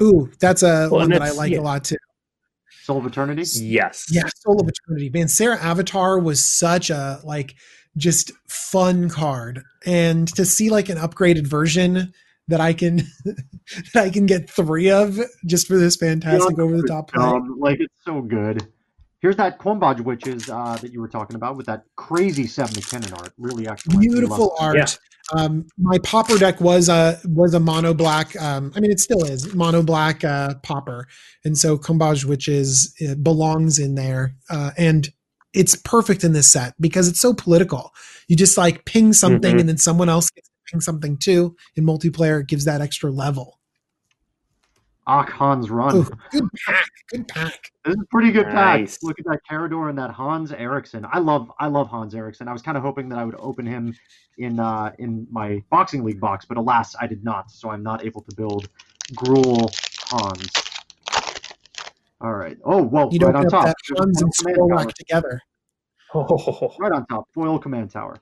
Ooh, that's a
Well,
one that I like
yeah.
a lot too.
Soul of Eternity.
Yes.
Yeah, Soul of Eternity. Man, Serra Avatar was such a like just fun card. And to see like an upgraded version that I can that I can get three of just for this fantastic
Yeah,
over the top play.
Um, like it's so good. Here's that Cuombajj Witches uh, that you were talking about with that crazy Seb McKinnon art. Really excellent.
Beautiful
love it.
art. Um, my Pauper deck was a was a mono black. Um, I mean, it still is mono black uh, Pauper, and so Cuombajj Witches uh, belongs in there, uh, and it's perfect in this set because it's so political. You just like ping something,
Mhm.
and then someone else gets to ping something too. In multiplayer, it gives that extra level.
Ak Hans Run.
Ooh, good pack, good pack.
This is a pretty good pack. Look at that Karador and that Hans Eriksson. I love I love Hans Eriksson. I was kind of hoping that I would open him in uh, in my boxing league box, but alas, I did not. So I'm not able to build Gruul Hans. All right. Oh, whoa!
You
right
don't
on top.
that
There's a
Hans and
command
together.
Oh,
Right on top. Foil command tower.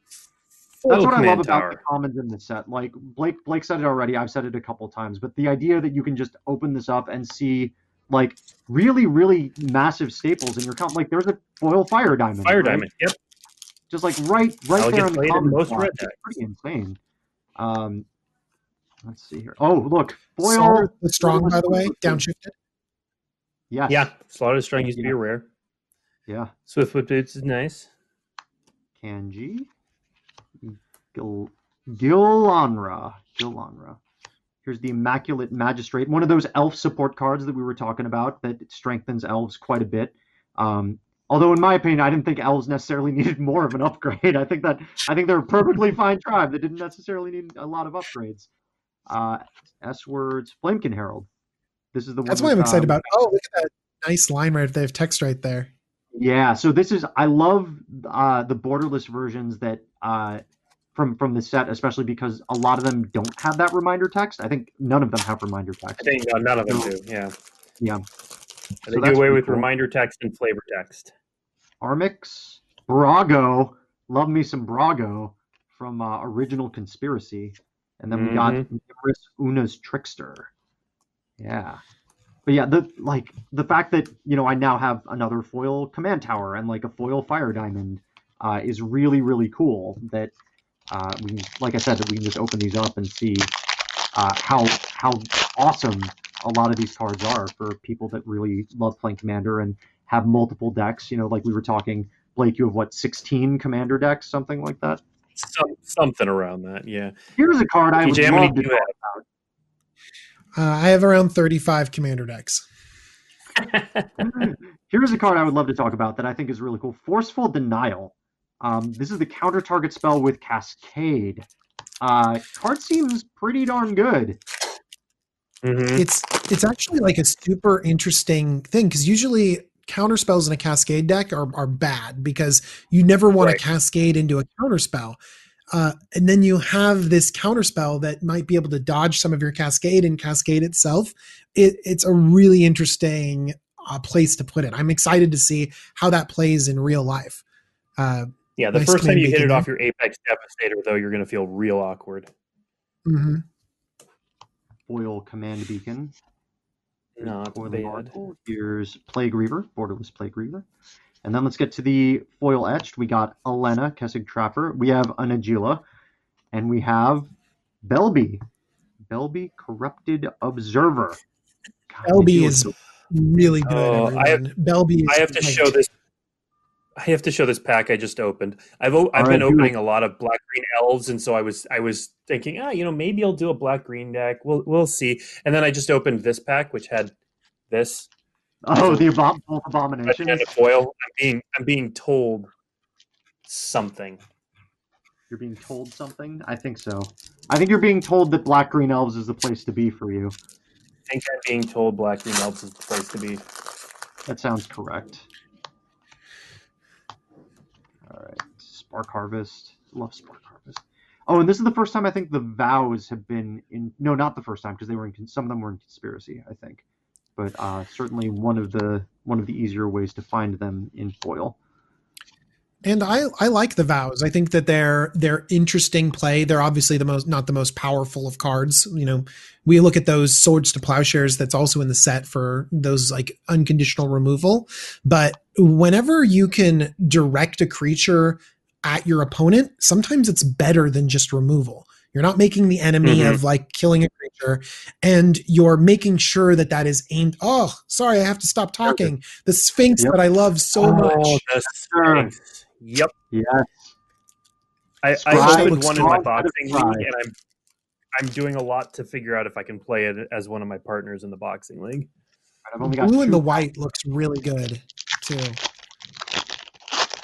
Full
That's what I love
command
about
tower.
the commons in this set. Like Blake, Blake said it already. I've said it a couple times, but the idea that you can just open this up and see like really, really massive staples in your comp. Like there's a foil fire diamond.
Fire
right?
diamond. Yep.
Just like right, right
That'll
there
get
in the
played
common
most
slot.
red
It's
decks.
pretty insane. Um, let's see here. Oh, look, foil.
Slaughter the strong, by the way, downshifted.
Yeah.
Yeah, Slaughter the Strong used to be a rare.
Yeah.
Swiftfoot Boots is nice.
Kangee. Gil- Gilanra. Gilanra. Here's the Immaculate Magistrate, one of those elf support cards that we were talking about that strengthens elves quite a bit. Um, although, in my opinion, I didn't think elves necessarily needed more of an upgrade. I think that I think they're a perfectly fine tribe that didn't necessarily need a lot of upgrades. Uh, S words, Flamekin Herald. This is the one.
That's why I'm
with,
excited
um,
about. Oh, look at that nice line right. There. They have text right there.
Yeah, so this is I love uh, the borderless versions that uh, from from the set, especially because a lot of them don't have that reminder text. I think none of them have reminder text.
I think uh, none of them do. Yeah,
Yeah.
they
So
do away with
cool.
reminder text and flavor text.
Armix, Brago, love me some Brago from uh, Original Conspiracy, and then we got Nymris Oona's Trickster. Yeah, but yeah, the like the fact that you know I now have another foil command tower and like a foil fire diamond uh, is really really cool. That uh, we can, like I said, that we can just open these up and see uh, how how awesome a lot of these cards are for people that really love playing commander and have multiple decks. You know, like we were talking, Blake, you have what, 16 commander decks, something like that?
Some, something around that. Yeah.
Here's a card I would
TJ, how many
love to talk
Uh, I have around 35 commander decks.
Here's a card I would love to talk about that I think is really cool. Forceful Denial. Um, this is the counter target spell with Cascade. Uh, card seems pretty darn good.
Mhm.
It's it's actually like a super interesting thing because usually counter spells in a cascade deck are, are bad because you never want
Right.
to cascade into a counter spell. Uh, and then you have this counterspell that might be able to dodge some of your cascade and cascade itself. It, it's a really interesting uh, place to put it. I'm excited to see how that plays in real life. Uh,
Yeah, the
Nice
first time you hit it
beacon
off your Apex Devastator, though, you're going to feel real awkward.
mhm.
Foil Command Beacon.
Not
Foil
bad.
Oracle. Here's Plague Reaver, Borderless Plague Reaver. And then let's get to the foil etched. We got Alena, Kessig Trapper. We have an Agila. And we have Belbe. Belbe Corrupted Observer. God,
Belbe
they do it
is
so-
really good.
Oh, I have-
Belbe is
I have to show this. I have to show this pack I just opened. I've o- I've
All
been
right, do
opening a lot of black green elves, and so I was I was thinking, ah, you know, maybe I'll do a black green deck. We'll we'll see. And then I just opened this pack, which had this
Oh, the abom- both
and foil. I'm being I'm being told something.
You're being told something? I think so. I think you're being told that Black Green Elves is the place to be for you.
I think I'm being told black green elves is the place to be.
That sounds correct. All right, Spark Harvest. Love Spark Harvest. Oh, and this is the first time I think the vows have been in. No, not the first time because they were in. Some of them were in conspiracy, I think, but uh, certainly one of the one of the easier ways to find them in foil.
And I, I like the vows. I think that they're they're interesting play. They're obviously the most not the most powerful of cards. You know, we look at those swords to plowshares that's also in the set for those like unconditional removal. But whenever you can direct a creature at your opponent, sometimes it's better than just removal. You're not making the enemy
Mhm.
of like killing a creature, and you're making sure that that is aimed. Oh, sorry, I have to stop talking. The Sphinx
Yep.
that I love so much.
Oh, the Sphinx. Yep.
Yes.
I, I
Scribe
opened
looks
one in my
strong by the
boxing
scribe.
league, and I'm I'm doing a lot to figure out if I can play it as one of my partners in the boxing league.
I've only got
blue and the white looks really good too.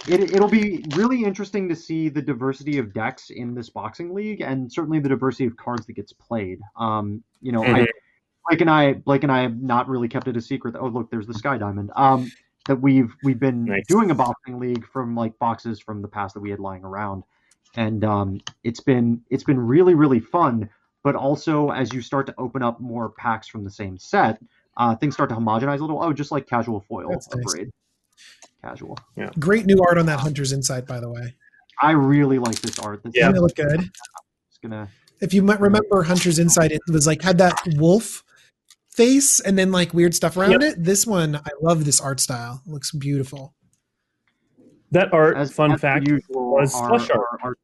It, it'll be really interesting to see the diversity of decks in this boxing league, and certainly the diversity of cards that gets played. Um, you know, I,
Mhm.
Blake and I, Blake and I have not really kept it a secret. That, oh, look, there's the Sky Diamond. Um, that we've we've been
Nice.
doing a boxing league from like boxes from the past that we had lying around, and um, it's been it's been really really fun. But also, as you start to open up more packs from the same set, uh, things start to homogenize a little. Oh, just like casual foil
That's nice.
Upgrade. Casual.
Great new art on that Hunter's Insight, by the way.
I really like this art. This
Yeah.
Doesn't it look good?
is gonna.
If you might remember Hunter's Insight, it was like had that wolf face and then like weird stuff around it. This one, I love this art style. It looks beautiful.
That art,
As
fun
as
fact,
usual,
was
our,
slush art.
our, our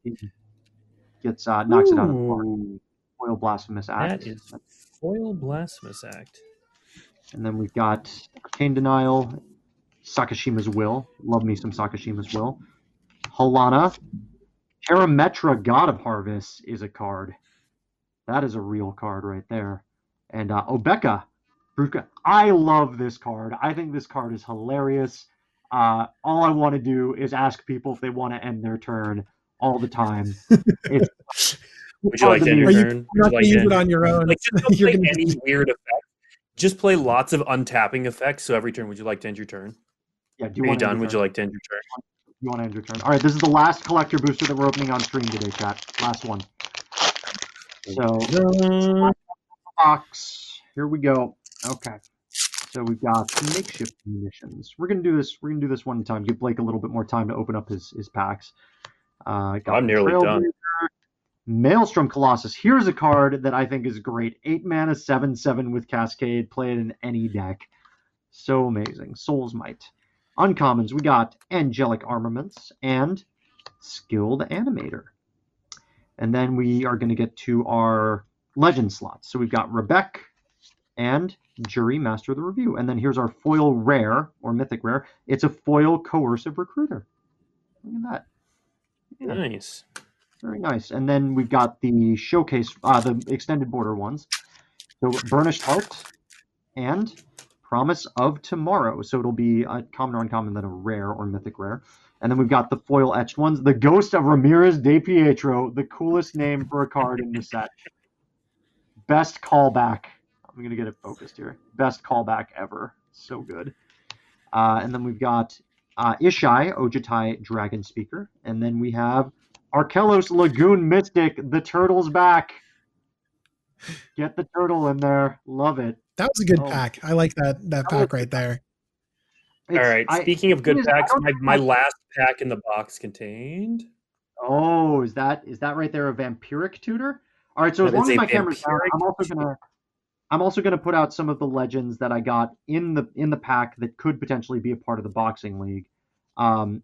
gets uh, knocks it out of the park.
Ooh,
Foil Blasphemous Act.
that is foil blasphemous act.
And then we've got Arcane Denial, Sakashima's Will. Love me some Sakashima's Will. Halana. Karametra, God of Harvest, is a card. That is a real card right there. And uh, Obeka. Bruka. I love this card. I think this card is hilarious. Uh, all I want to do is ask people if they want to end their turn all the time. It's
Would you like to end your
Are you
turn?
You're not
you like
to
to
use
end-
it on your own.
like just don't
You're
play
gonna
any weird effect. Just play lots of untapping effects. So every turn, would you like to end your turn?
Yeah. Do
Are
you
you
want to
done? Would you like to end your turn?
You want to end your turn? All right. This is the last collector booster that we're opening on stream today, chat. Last one. So box. Here we go. Okay. So we've got makeshift munitions. We're gonna do this. We're gonna do this one time. Give Blake a little bit more time to open up his his packs. Uh, got
I'm nearly done.
Maelstrom Colossus. Here's a card that I think is great. Eight mana, seven seven with Cascade. Play it in any deck. So amazing. Soul's Might. Uncommons. We got Angelic Armaments and Skilled Animator. And then we are going to get to our legend slots. So we've got Rebecca and Juri Master of the Revue. And then here's our foil rare or mythic rare. It's a foil coercive recruiter. Look at that. Yeah,
nice.
very nice. And then we've got the showcase, uh, the extended border ones. So Burnished Heart and Promise of Tomorrow. So it'll be a common or uncommon, then a rare or mythic rare. And then we've got the foil etched ones. The Ghost of Ramirez de Pietro, the coolest name for a card in the set. Best callback. I'm going to get it focused here. Best callback ever. So good. Uh, and then we've got uh, Ishai, Ojutai Dragon Speaker. And then we have Archelos Lagoon Mystic. The turtle's back. Get the turtle in there. Love it.
That was a good
Oh.
pack. I like that that
That was-
pack right there.
All
It's-
right.
I-
Speaking of good
thing is, I
packs, my, my last pack in the box contained.
Oh, is that is that right there a vampiric tutor? All right, so as long as my camera's down, I'm also gonna I'm also gonna put out some of the legends that I got in the in the pack that could potentially be a part of the boxing league. Um,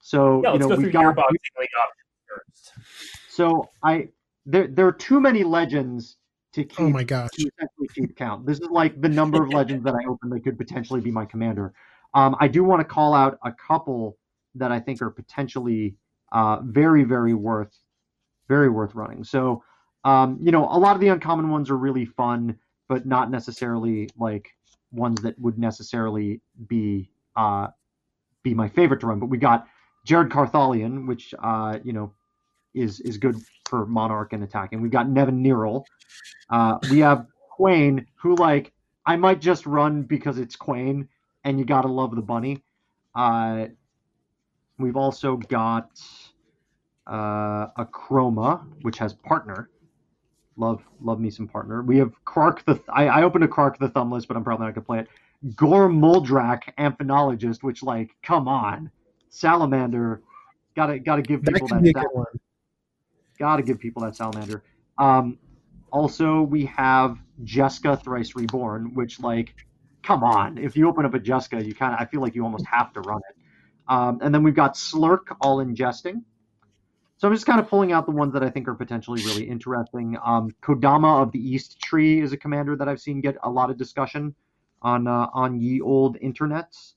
so
Yeah,
you
let's
know
go
we've
through your
got
boxing league options first.
so I there there are too many legends to keep
Oh my gosh.
to essentially keep count. This is like the number of legends that I open that could potentially be my commander. Um, I do want to call out a couple that I think are potentially uh, very, very worth, very worth running. So, um, you know, a lot of the uncommon ones are really fun, but not necessarily like ones that would necessarily be uh, be my favorite to run. But we got Jared Carthalion, which uh, you know is is good for Monarch and attacking. we've got Nevinyrral. Uh, we have Kwain, who like I might just run because it's Kwain, and you gotta love the bunny. Uh, we've also got uh, Akroma, which has partner. Love love me some partner. We have Krark the I, I opened a Krark the Thumbless, but I'm probably not gonna play it. Gor Muldrak, Amphinologist, which like come on, Salamander. Gotta gotta give people that. that. Gotta give people that salamander. Um, also, we have Jeska Thrice Reborn, which, like, come on. If you open up a Jessica, you kind of, I feel like you almost have to run it. Um, and then we've got Slurrk, all ingesting. So I'm just kind of pulling out the ones that I think are potentially really interesting. Um, Kodama of the East Tree is a commander that I've seen get a lot of discussion on uh, on ye old internets.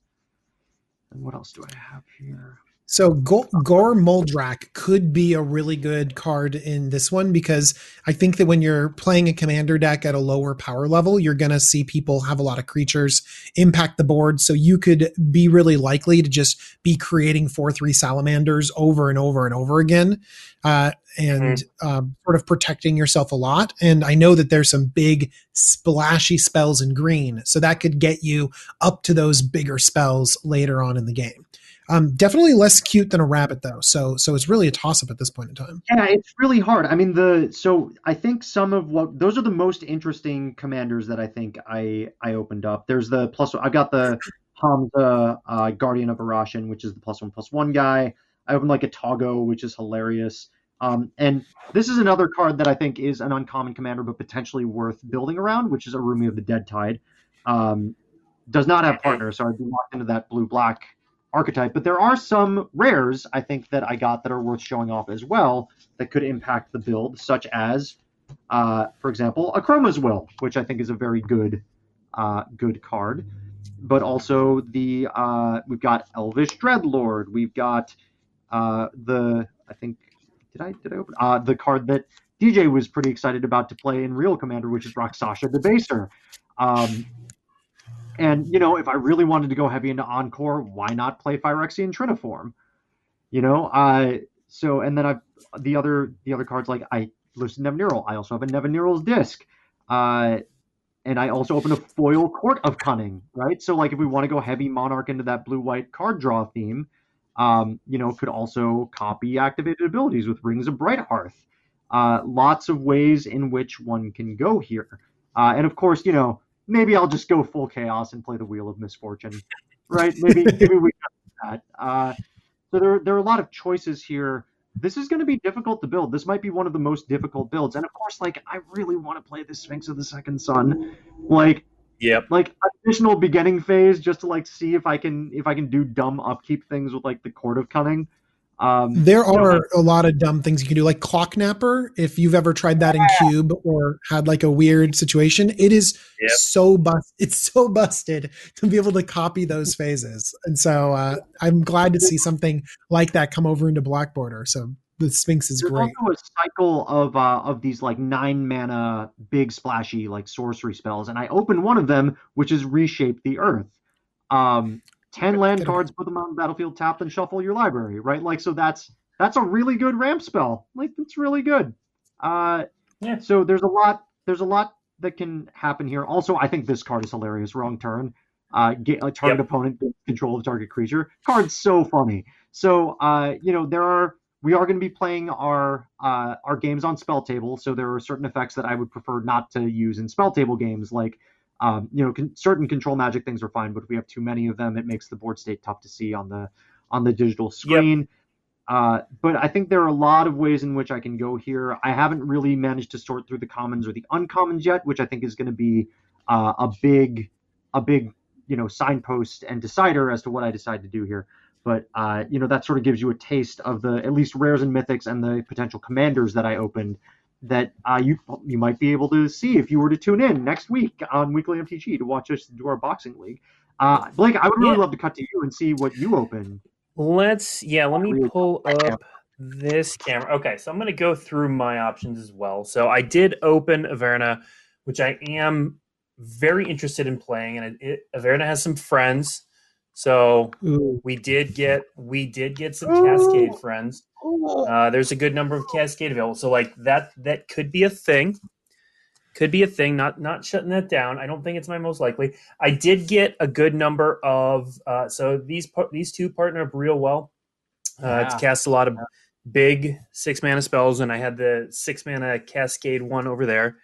And what else do I have here?
So Gor Muldrak could be a really good card in this one because I think that when you're playing a commander deck at a lower power level, you're going to see people have a lot of creatures impact the board. So you could be really likely to just be creating four three salamanders over and over and over again, uh, and um, sort of protecting yourself a lot. And I know that there's some big splashy spells in green, so that could get you up to those bigger spells later on in the game. Um, definitely less cute than a rabbit though. So so it's really a toss up at this point in time.
Yeah, it's really hard. I mean, the so I think some of what those are the most interesting commanders that I think I I opened up. There's the plus. I've got the Hamza uh, Guardian of Arashin, which is the plus one plus one guy. I opened like a Toggo, which is hilarious. Um, and this is another card that I think is an uncommon commander, but potentially worth building around, which is Araumi of the Dead Tide. Um, does not have partner, so I'd be locked into that blue black archetype. But there are some rares I think that I got that are worth showing off as well that could impact the build, such as, uh, for example, Akroma's Will, which I think is a very good uh, good card. But also the uh, we've got Elvish Dreadlord, we've got uh, the I think did I did I open uh, the card that DJ was pretty excited about to play in Real Commander, which is Rakshasa Debaser. Um, and you know, if I really wanted to go heavy into Encore, why not play Phyrexian Triniform? You know, uh, so and then I've the other the other cards like I listed Nevinyrral. I also have a Nevinyrral's disc. Uh, and I also open a foil Court of Cunning, right? So like if we want to go heavy Monarch into that blue white card draw theme, um, you know, could also copy activated abilities with Rings of Brighthearth. Uh, lots of ways in which one can go here, uh, and of course, you know, maybe I'll just go full chaos and play the Wheel of Misfortune, right? Maybe maybe we got that. Uh, so there there are a lot of choices here this is going to be difficult to build. This might be one of the most difficult builds. And of course, like I really want to play the Sphinx of the Second Sun, like
yep,
like additional beginning phase just to like see if I can if I can do dumb upkeep things with like the Court of Cunning.
Um, there are a lot of dumb things you can do, like Clocknapper. If you've ever tried that in Cube or had like a weird situation, it is yep. so bust. It's so busted to be able to copy those phases. And so uh, I'm glad to see something like that come over into Black Border. So the Sphinx is
There's
great.
also a cycle of uh, of these like nine mana big splashy like sorcery spells, and I open one of them, which is reshape the earth. Um, 10 land cards, put them on the battlefield, tap, then shuffle your library, right? Like, so that's that's a really good ramp spell. Like, it's really good. Uh, yeah. So there's a lot. There's a lot that can happen here. Also, I think this card is hilarious. Wrong turn. Uh, get a target yep. opponent control the target creature. Card's so funny. So, uh, you know, there are we are going to be playing our uh, our games on spell table. So there are certain effects that I would prefer not to use in spell table games, like um, you know, con- certain control magic things are fine, but if we have too many of them, it makes the board state tough to see on the on the digital screen. Yep. Uh, but I think there are a lot of ways in which I can go here. I haven't really managed to sort through the commons or the uncommons yet, which I think is going to be uh, a big, a big, you know, signpost and decider as to what I decide to do here. But uh, you know, that sort of gives you a taste of the at least rares and mythics and the potential commanders that I opened that uh, you you might be able to see if you were to tune in next week on Weekly MTG to watch us do our boxing league. Uh, Blake, I would really yeah. love to cut to you and see what you open.
Let's yeah, let me pull up this camera. Okay, so I'm going to go through my options as well. So I did open Averna, which I am very interested in playing, and it, it, Averna has some friends. So Ooh. we did get we did get some Ooh. Cascade friends. Uh, there's a good number of Cascade available, so like that that could be a thing. Could be a thing. Not not shutting that down. I don't think it's my most likely. I did get a good number of uh, so these these two partner up real well uh, yeah. to cast a lot of big six mana spells, and I had the six mana Cascade one over there.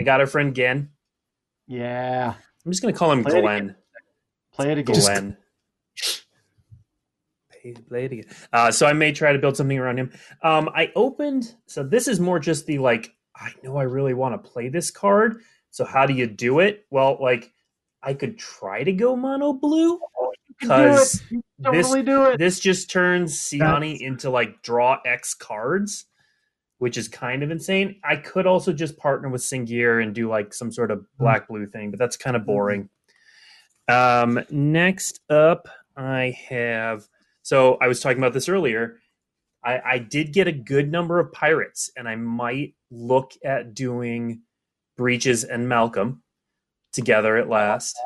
I got our friend Ghen.
Yeah,
I'm just gonna call him Play Glenn.
It Play it again.
Glenn play it again. Uh, so I may try to build something around him. Um, I opened. So this is more just the like. I know I really want to play this card. So how do you do it? Well, like I could try to go mono blue because
totally
this this just turns Siani into like draw X cards, which is kind of insane. I could also just partner with Sengir and do like some sort of hmm. black blue thing, but that's kind of mm-hmm. boring. Um, next up, I have so I was talking about this earlier. I, I did get a good number of pirates, and I might look at doing Breeches and Malcolm together at last.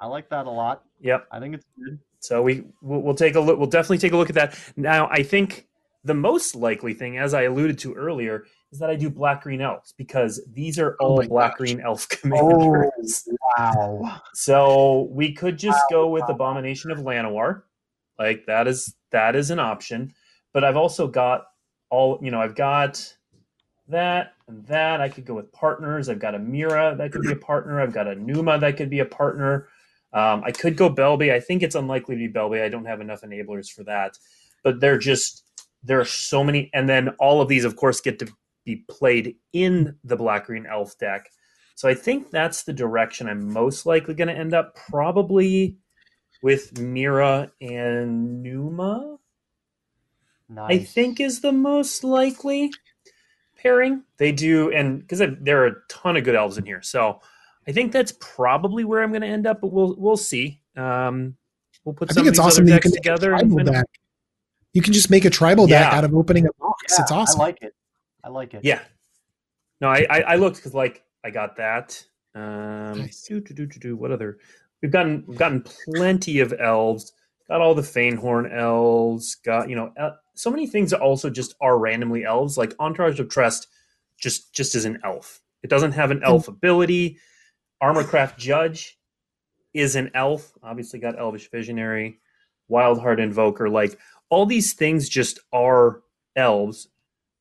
I like that a lot.
Yep,
I think it's good.
So we we'll, we'll take a look. We'll definitely take a look at that. Now, I think the most likely thing, as I alluded to earlier, is that I do black green elves because these are oh all oh black gosh. green elf commanders.
Oh, wow.
So we could just wow, go with wow. Abomination of Llanowar. Like that is that is an option. But I've also got all you know, I've got that and that. I could go with partners. I've got a Miara that could be a partner. I've got a Numa that could be a partner. Um, I could go Belbe. I think it's unlikely to be Belbe. I don't have enough enablers for that. But they're just there are so many, and then all of these, of course, get to be played in the black green elf deck. So I think that's the direction I'm most likely going to end up. Probably with Miara and Numa.
Nice.
I think is the most likely pairing. They do, and because there are a ton of good elves in here, so I think that's probably where I'm going to end up. But we'll we'll see. Um, we'll put
I
some
think
of
it's
these
awesome
other
you
decks
can
together. and
tribal
find-
deck. You can just make a tribal deck
Yeah.
out of opening a box.
Yeah,
it's awesome.
I like it. I like it.
Yeah. No, I I, I looked because like I got that. Um,
Nice.
do, do, do, do, do. What other? We've gotten we've gotten plenty of elves. Got all the Fyndhorn elves. Got you know el- so many things that also just are randomly elves. Like Entourage of Trust, just just is an elf. It doesn't have an elf ability. Armorcraft Judge is an elf. Obviously got Elvish Visionary, Wildheart Invoker. Like all these things just are elves.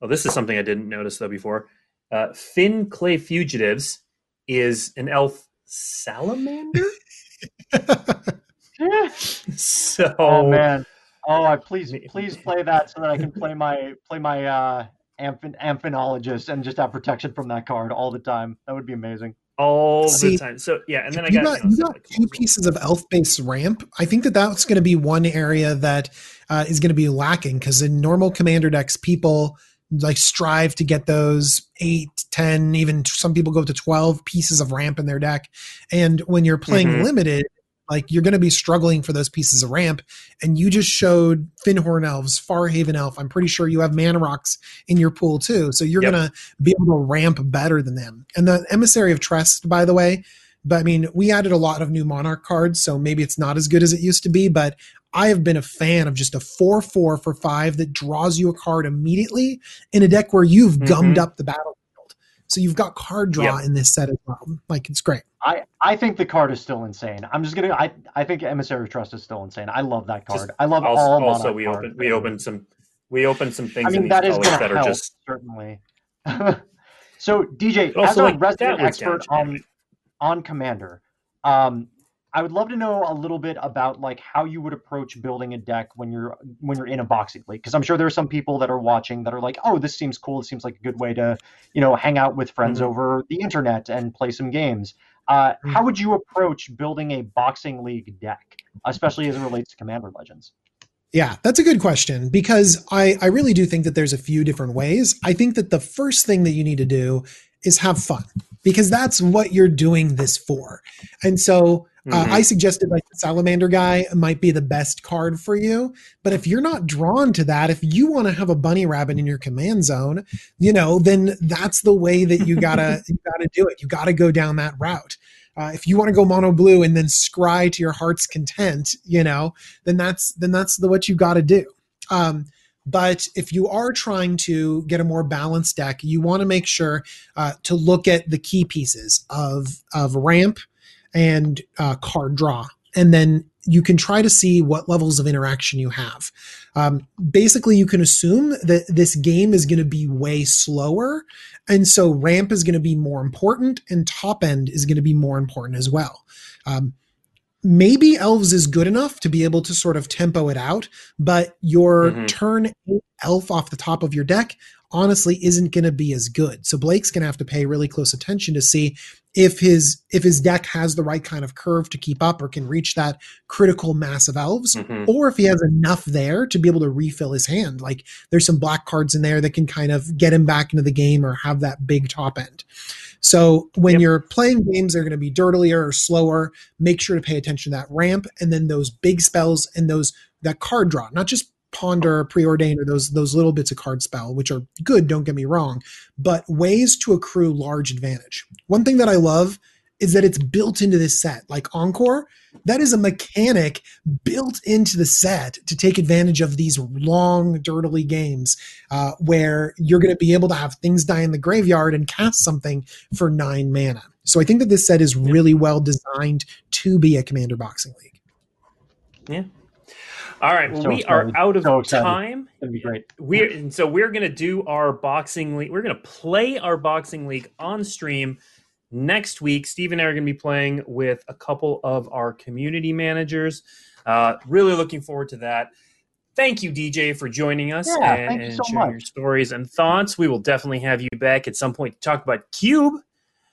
Oh, this is something I didn't notice though before. Uh, Fin-Clade Fugitives is an elf salamander. so
Oh man. Oh, I please please play that so that I can play my play my uh amphin amphinologist and just have protection from that card all the time. That would be amazing.
all
See,
the time. So yeah, and then I
you
got,
got,
you know,
you got
like
two pieces of elf based ramp. I think that that's going to be one area that uh, is going to be lacking because in normal commander decks, people like strive to get those eight, 10, even some people go to 12 pieces of ramp in their deck. And when you're playing
Mhm.
limited, like you're going to be struggling for those pieces of ramp. And you just showed Fyndhorn Elves, Farhaven Elf. I'm pretty sure you have Mana Rocks in your pool too. So you're
Yep.
going to be able to ramp better than them. And the Emissary of Trust, by the way, but I mean, we added a lot of new Monarch cards, so maybe it's not as good as it used to be. But I have been a fan of just a 4 4 for 5 that draws you a card immediately in a deck where you've gummed
Mhm.
up the battlefield. So you've got card draw in this set as well. Like, it's great.
I, I think the card is still insane. I'm just gonna I, I think Emissary Trust is still insane. I love that card.
Just
I love
also,
all
also we
cards.
opened we opened some we opened some things
I mean
in
that
these
is
colors
gonna
that are
help
just
certainly. so DJ,
also,
as a
like,
resident expert
damaging.
on on Commander, um, I would love to know a little bit about like how you would approach building a deck when you're when you're in a boxing league. Because I'm sure there are some people that are watching that are like, oh, this seems cool. This seems like a good way to you know hang out with friends
Mhm.
over the internet and play some games. Uh,
Mhm.
How would you approach building a boxing league deck, especially as it relates to Commander Legends?
Yeah, that's a good question because I, I really do think that there's a few different ways. I think that the first thing that you need to do is have fun because that's what you're doing this for. And so uh,
Mhm.
I suggested like the salamander guy might be the best card for you. But if you're not drawn to that, if you want to have a bunny rabbit in your command zone, you know, then that's the way that you gotta you gotta do it. You gotta go down that route. Uh, if you want to go mono blue and then scry to your heart's content, you know, then that's then that's the what you got to do. Um, but if you are trying to get a more balanced deck, you want to make sure uh, to look at the key pieces of of ramp and uh, card draw, and then you can try to see what levels of interaction you have. Um, basically, you can assume that this game is going to be way slower, and so ramp is going to be more important, and top end is going to be more important as well. Um, maybe elves is good enough to be able to sort of tempo it out, but your
Mhm.
turn elf off the top of your deck honestly isn't going to be as good. So Blake's going to have to pay really close attention to see if his if his deck has the right kind of curve to keep up or can reach that critical mass of elves
Mhm.
or if he has enough there to be able to refill his hand. Like there's some black cards in there that can kind of get him back into the game or have that big top end. So when
Yep.
you're playing games that are going to be dirtier or slower, make sure to pay attention to that ramp and then those big spells and those that card draw, not just ponder, preordain, or those those little bits of card spell, which are good, don't get me wrong, but ways to accrue large advantage. One thing that I love is that it's built into this set. Like Encore, that is a mechanic built into the set to take advantage of these long, dirtily games uh, where you're going to be able to have things die in the graveyard and cast something for nine mana. So I think that this set is really well designed to be a Commander Boxing League. Yeah.
All right. Well,
So
we are out of
So
time.
That'd be great.
We're and so we're gonna do our boxing league. We're gonna play our boxing league on stream next week. Steve and I are gonna be playing with a couple of our community managers. Uh, really looking forward to that. Thank you, DJ, for joining us
Yeah,
and, and
so
sharing
much.
your stories and thoughts. We will definitely have you back at some point to talk about Cube.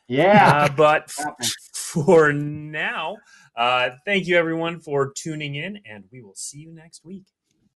Yeah.
Uh, but f- for now, Uh, thank you, everyone, for tuning in, and we will see you next week.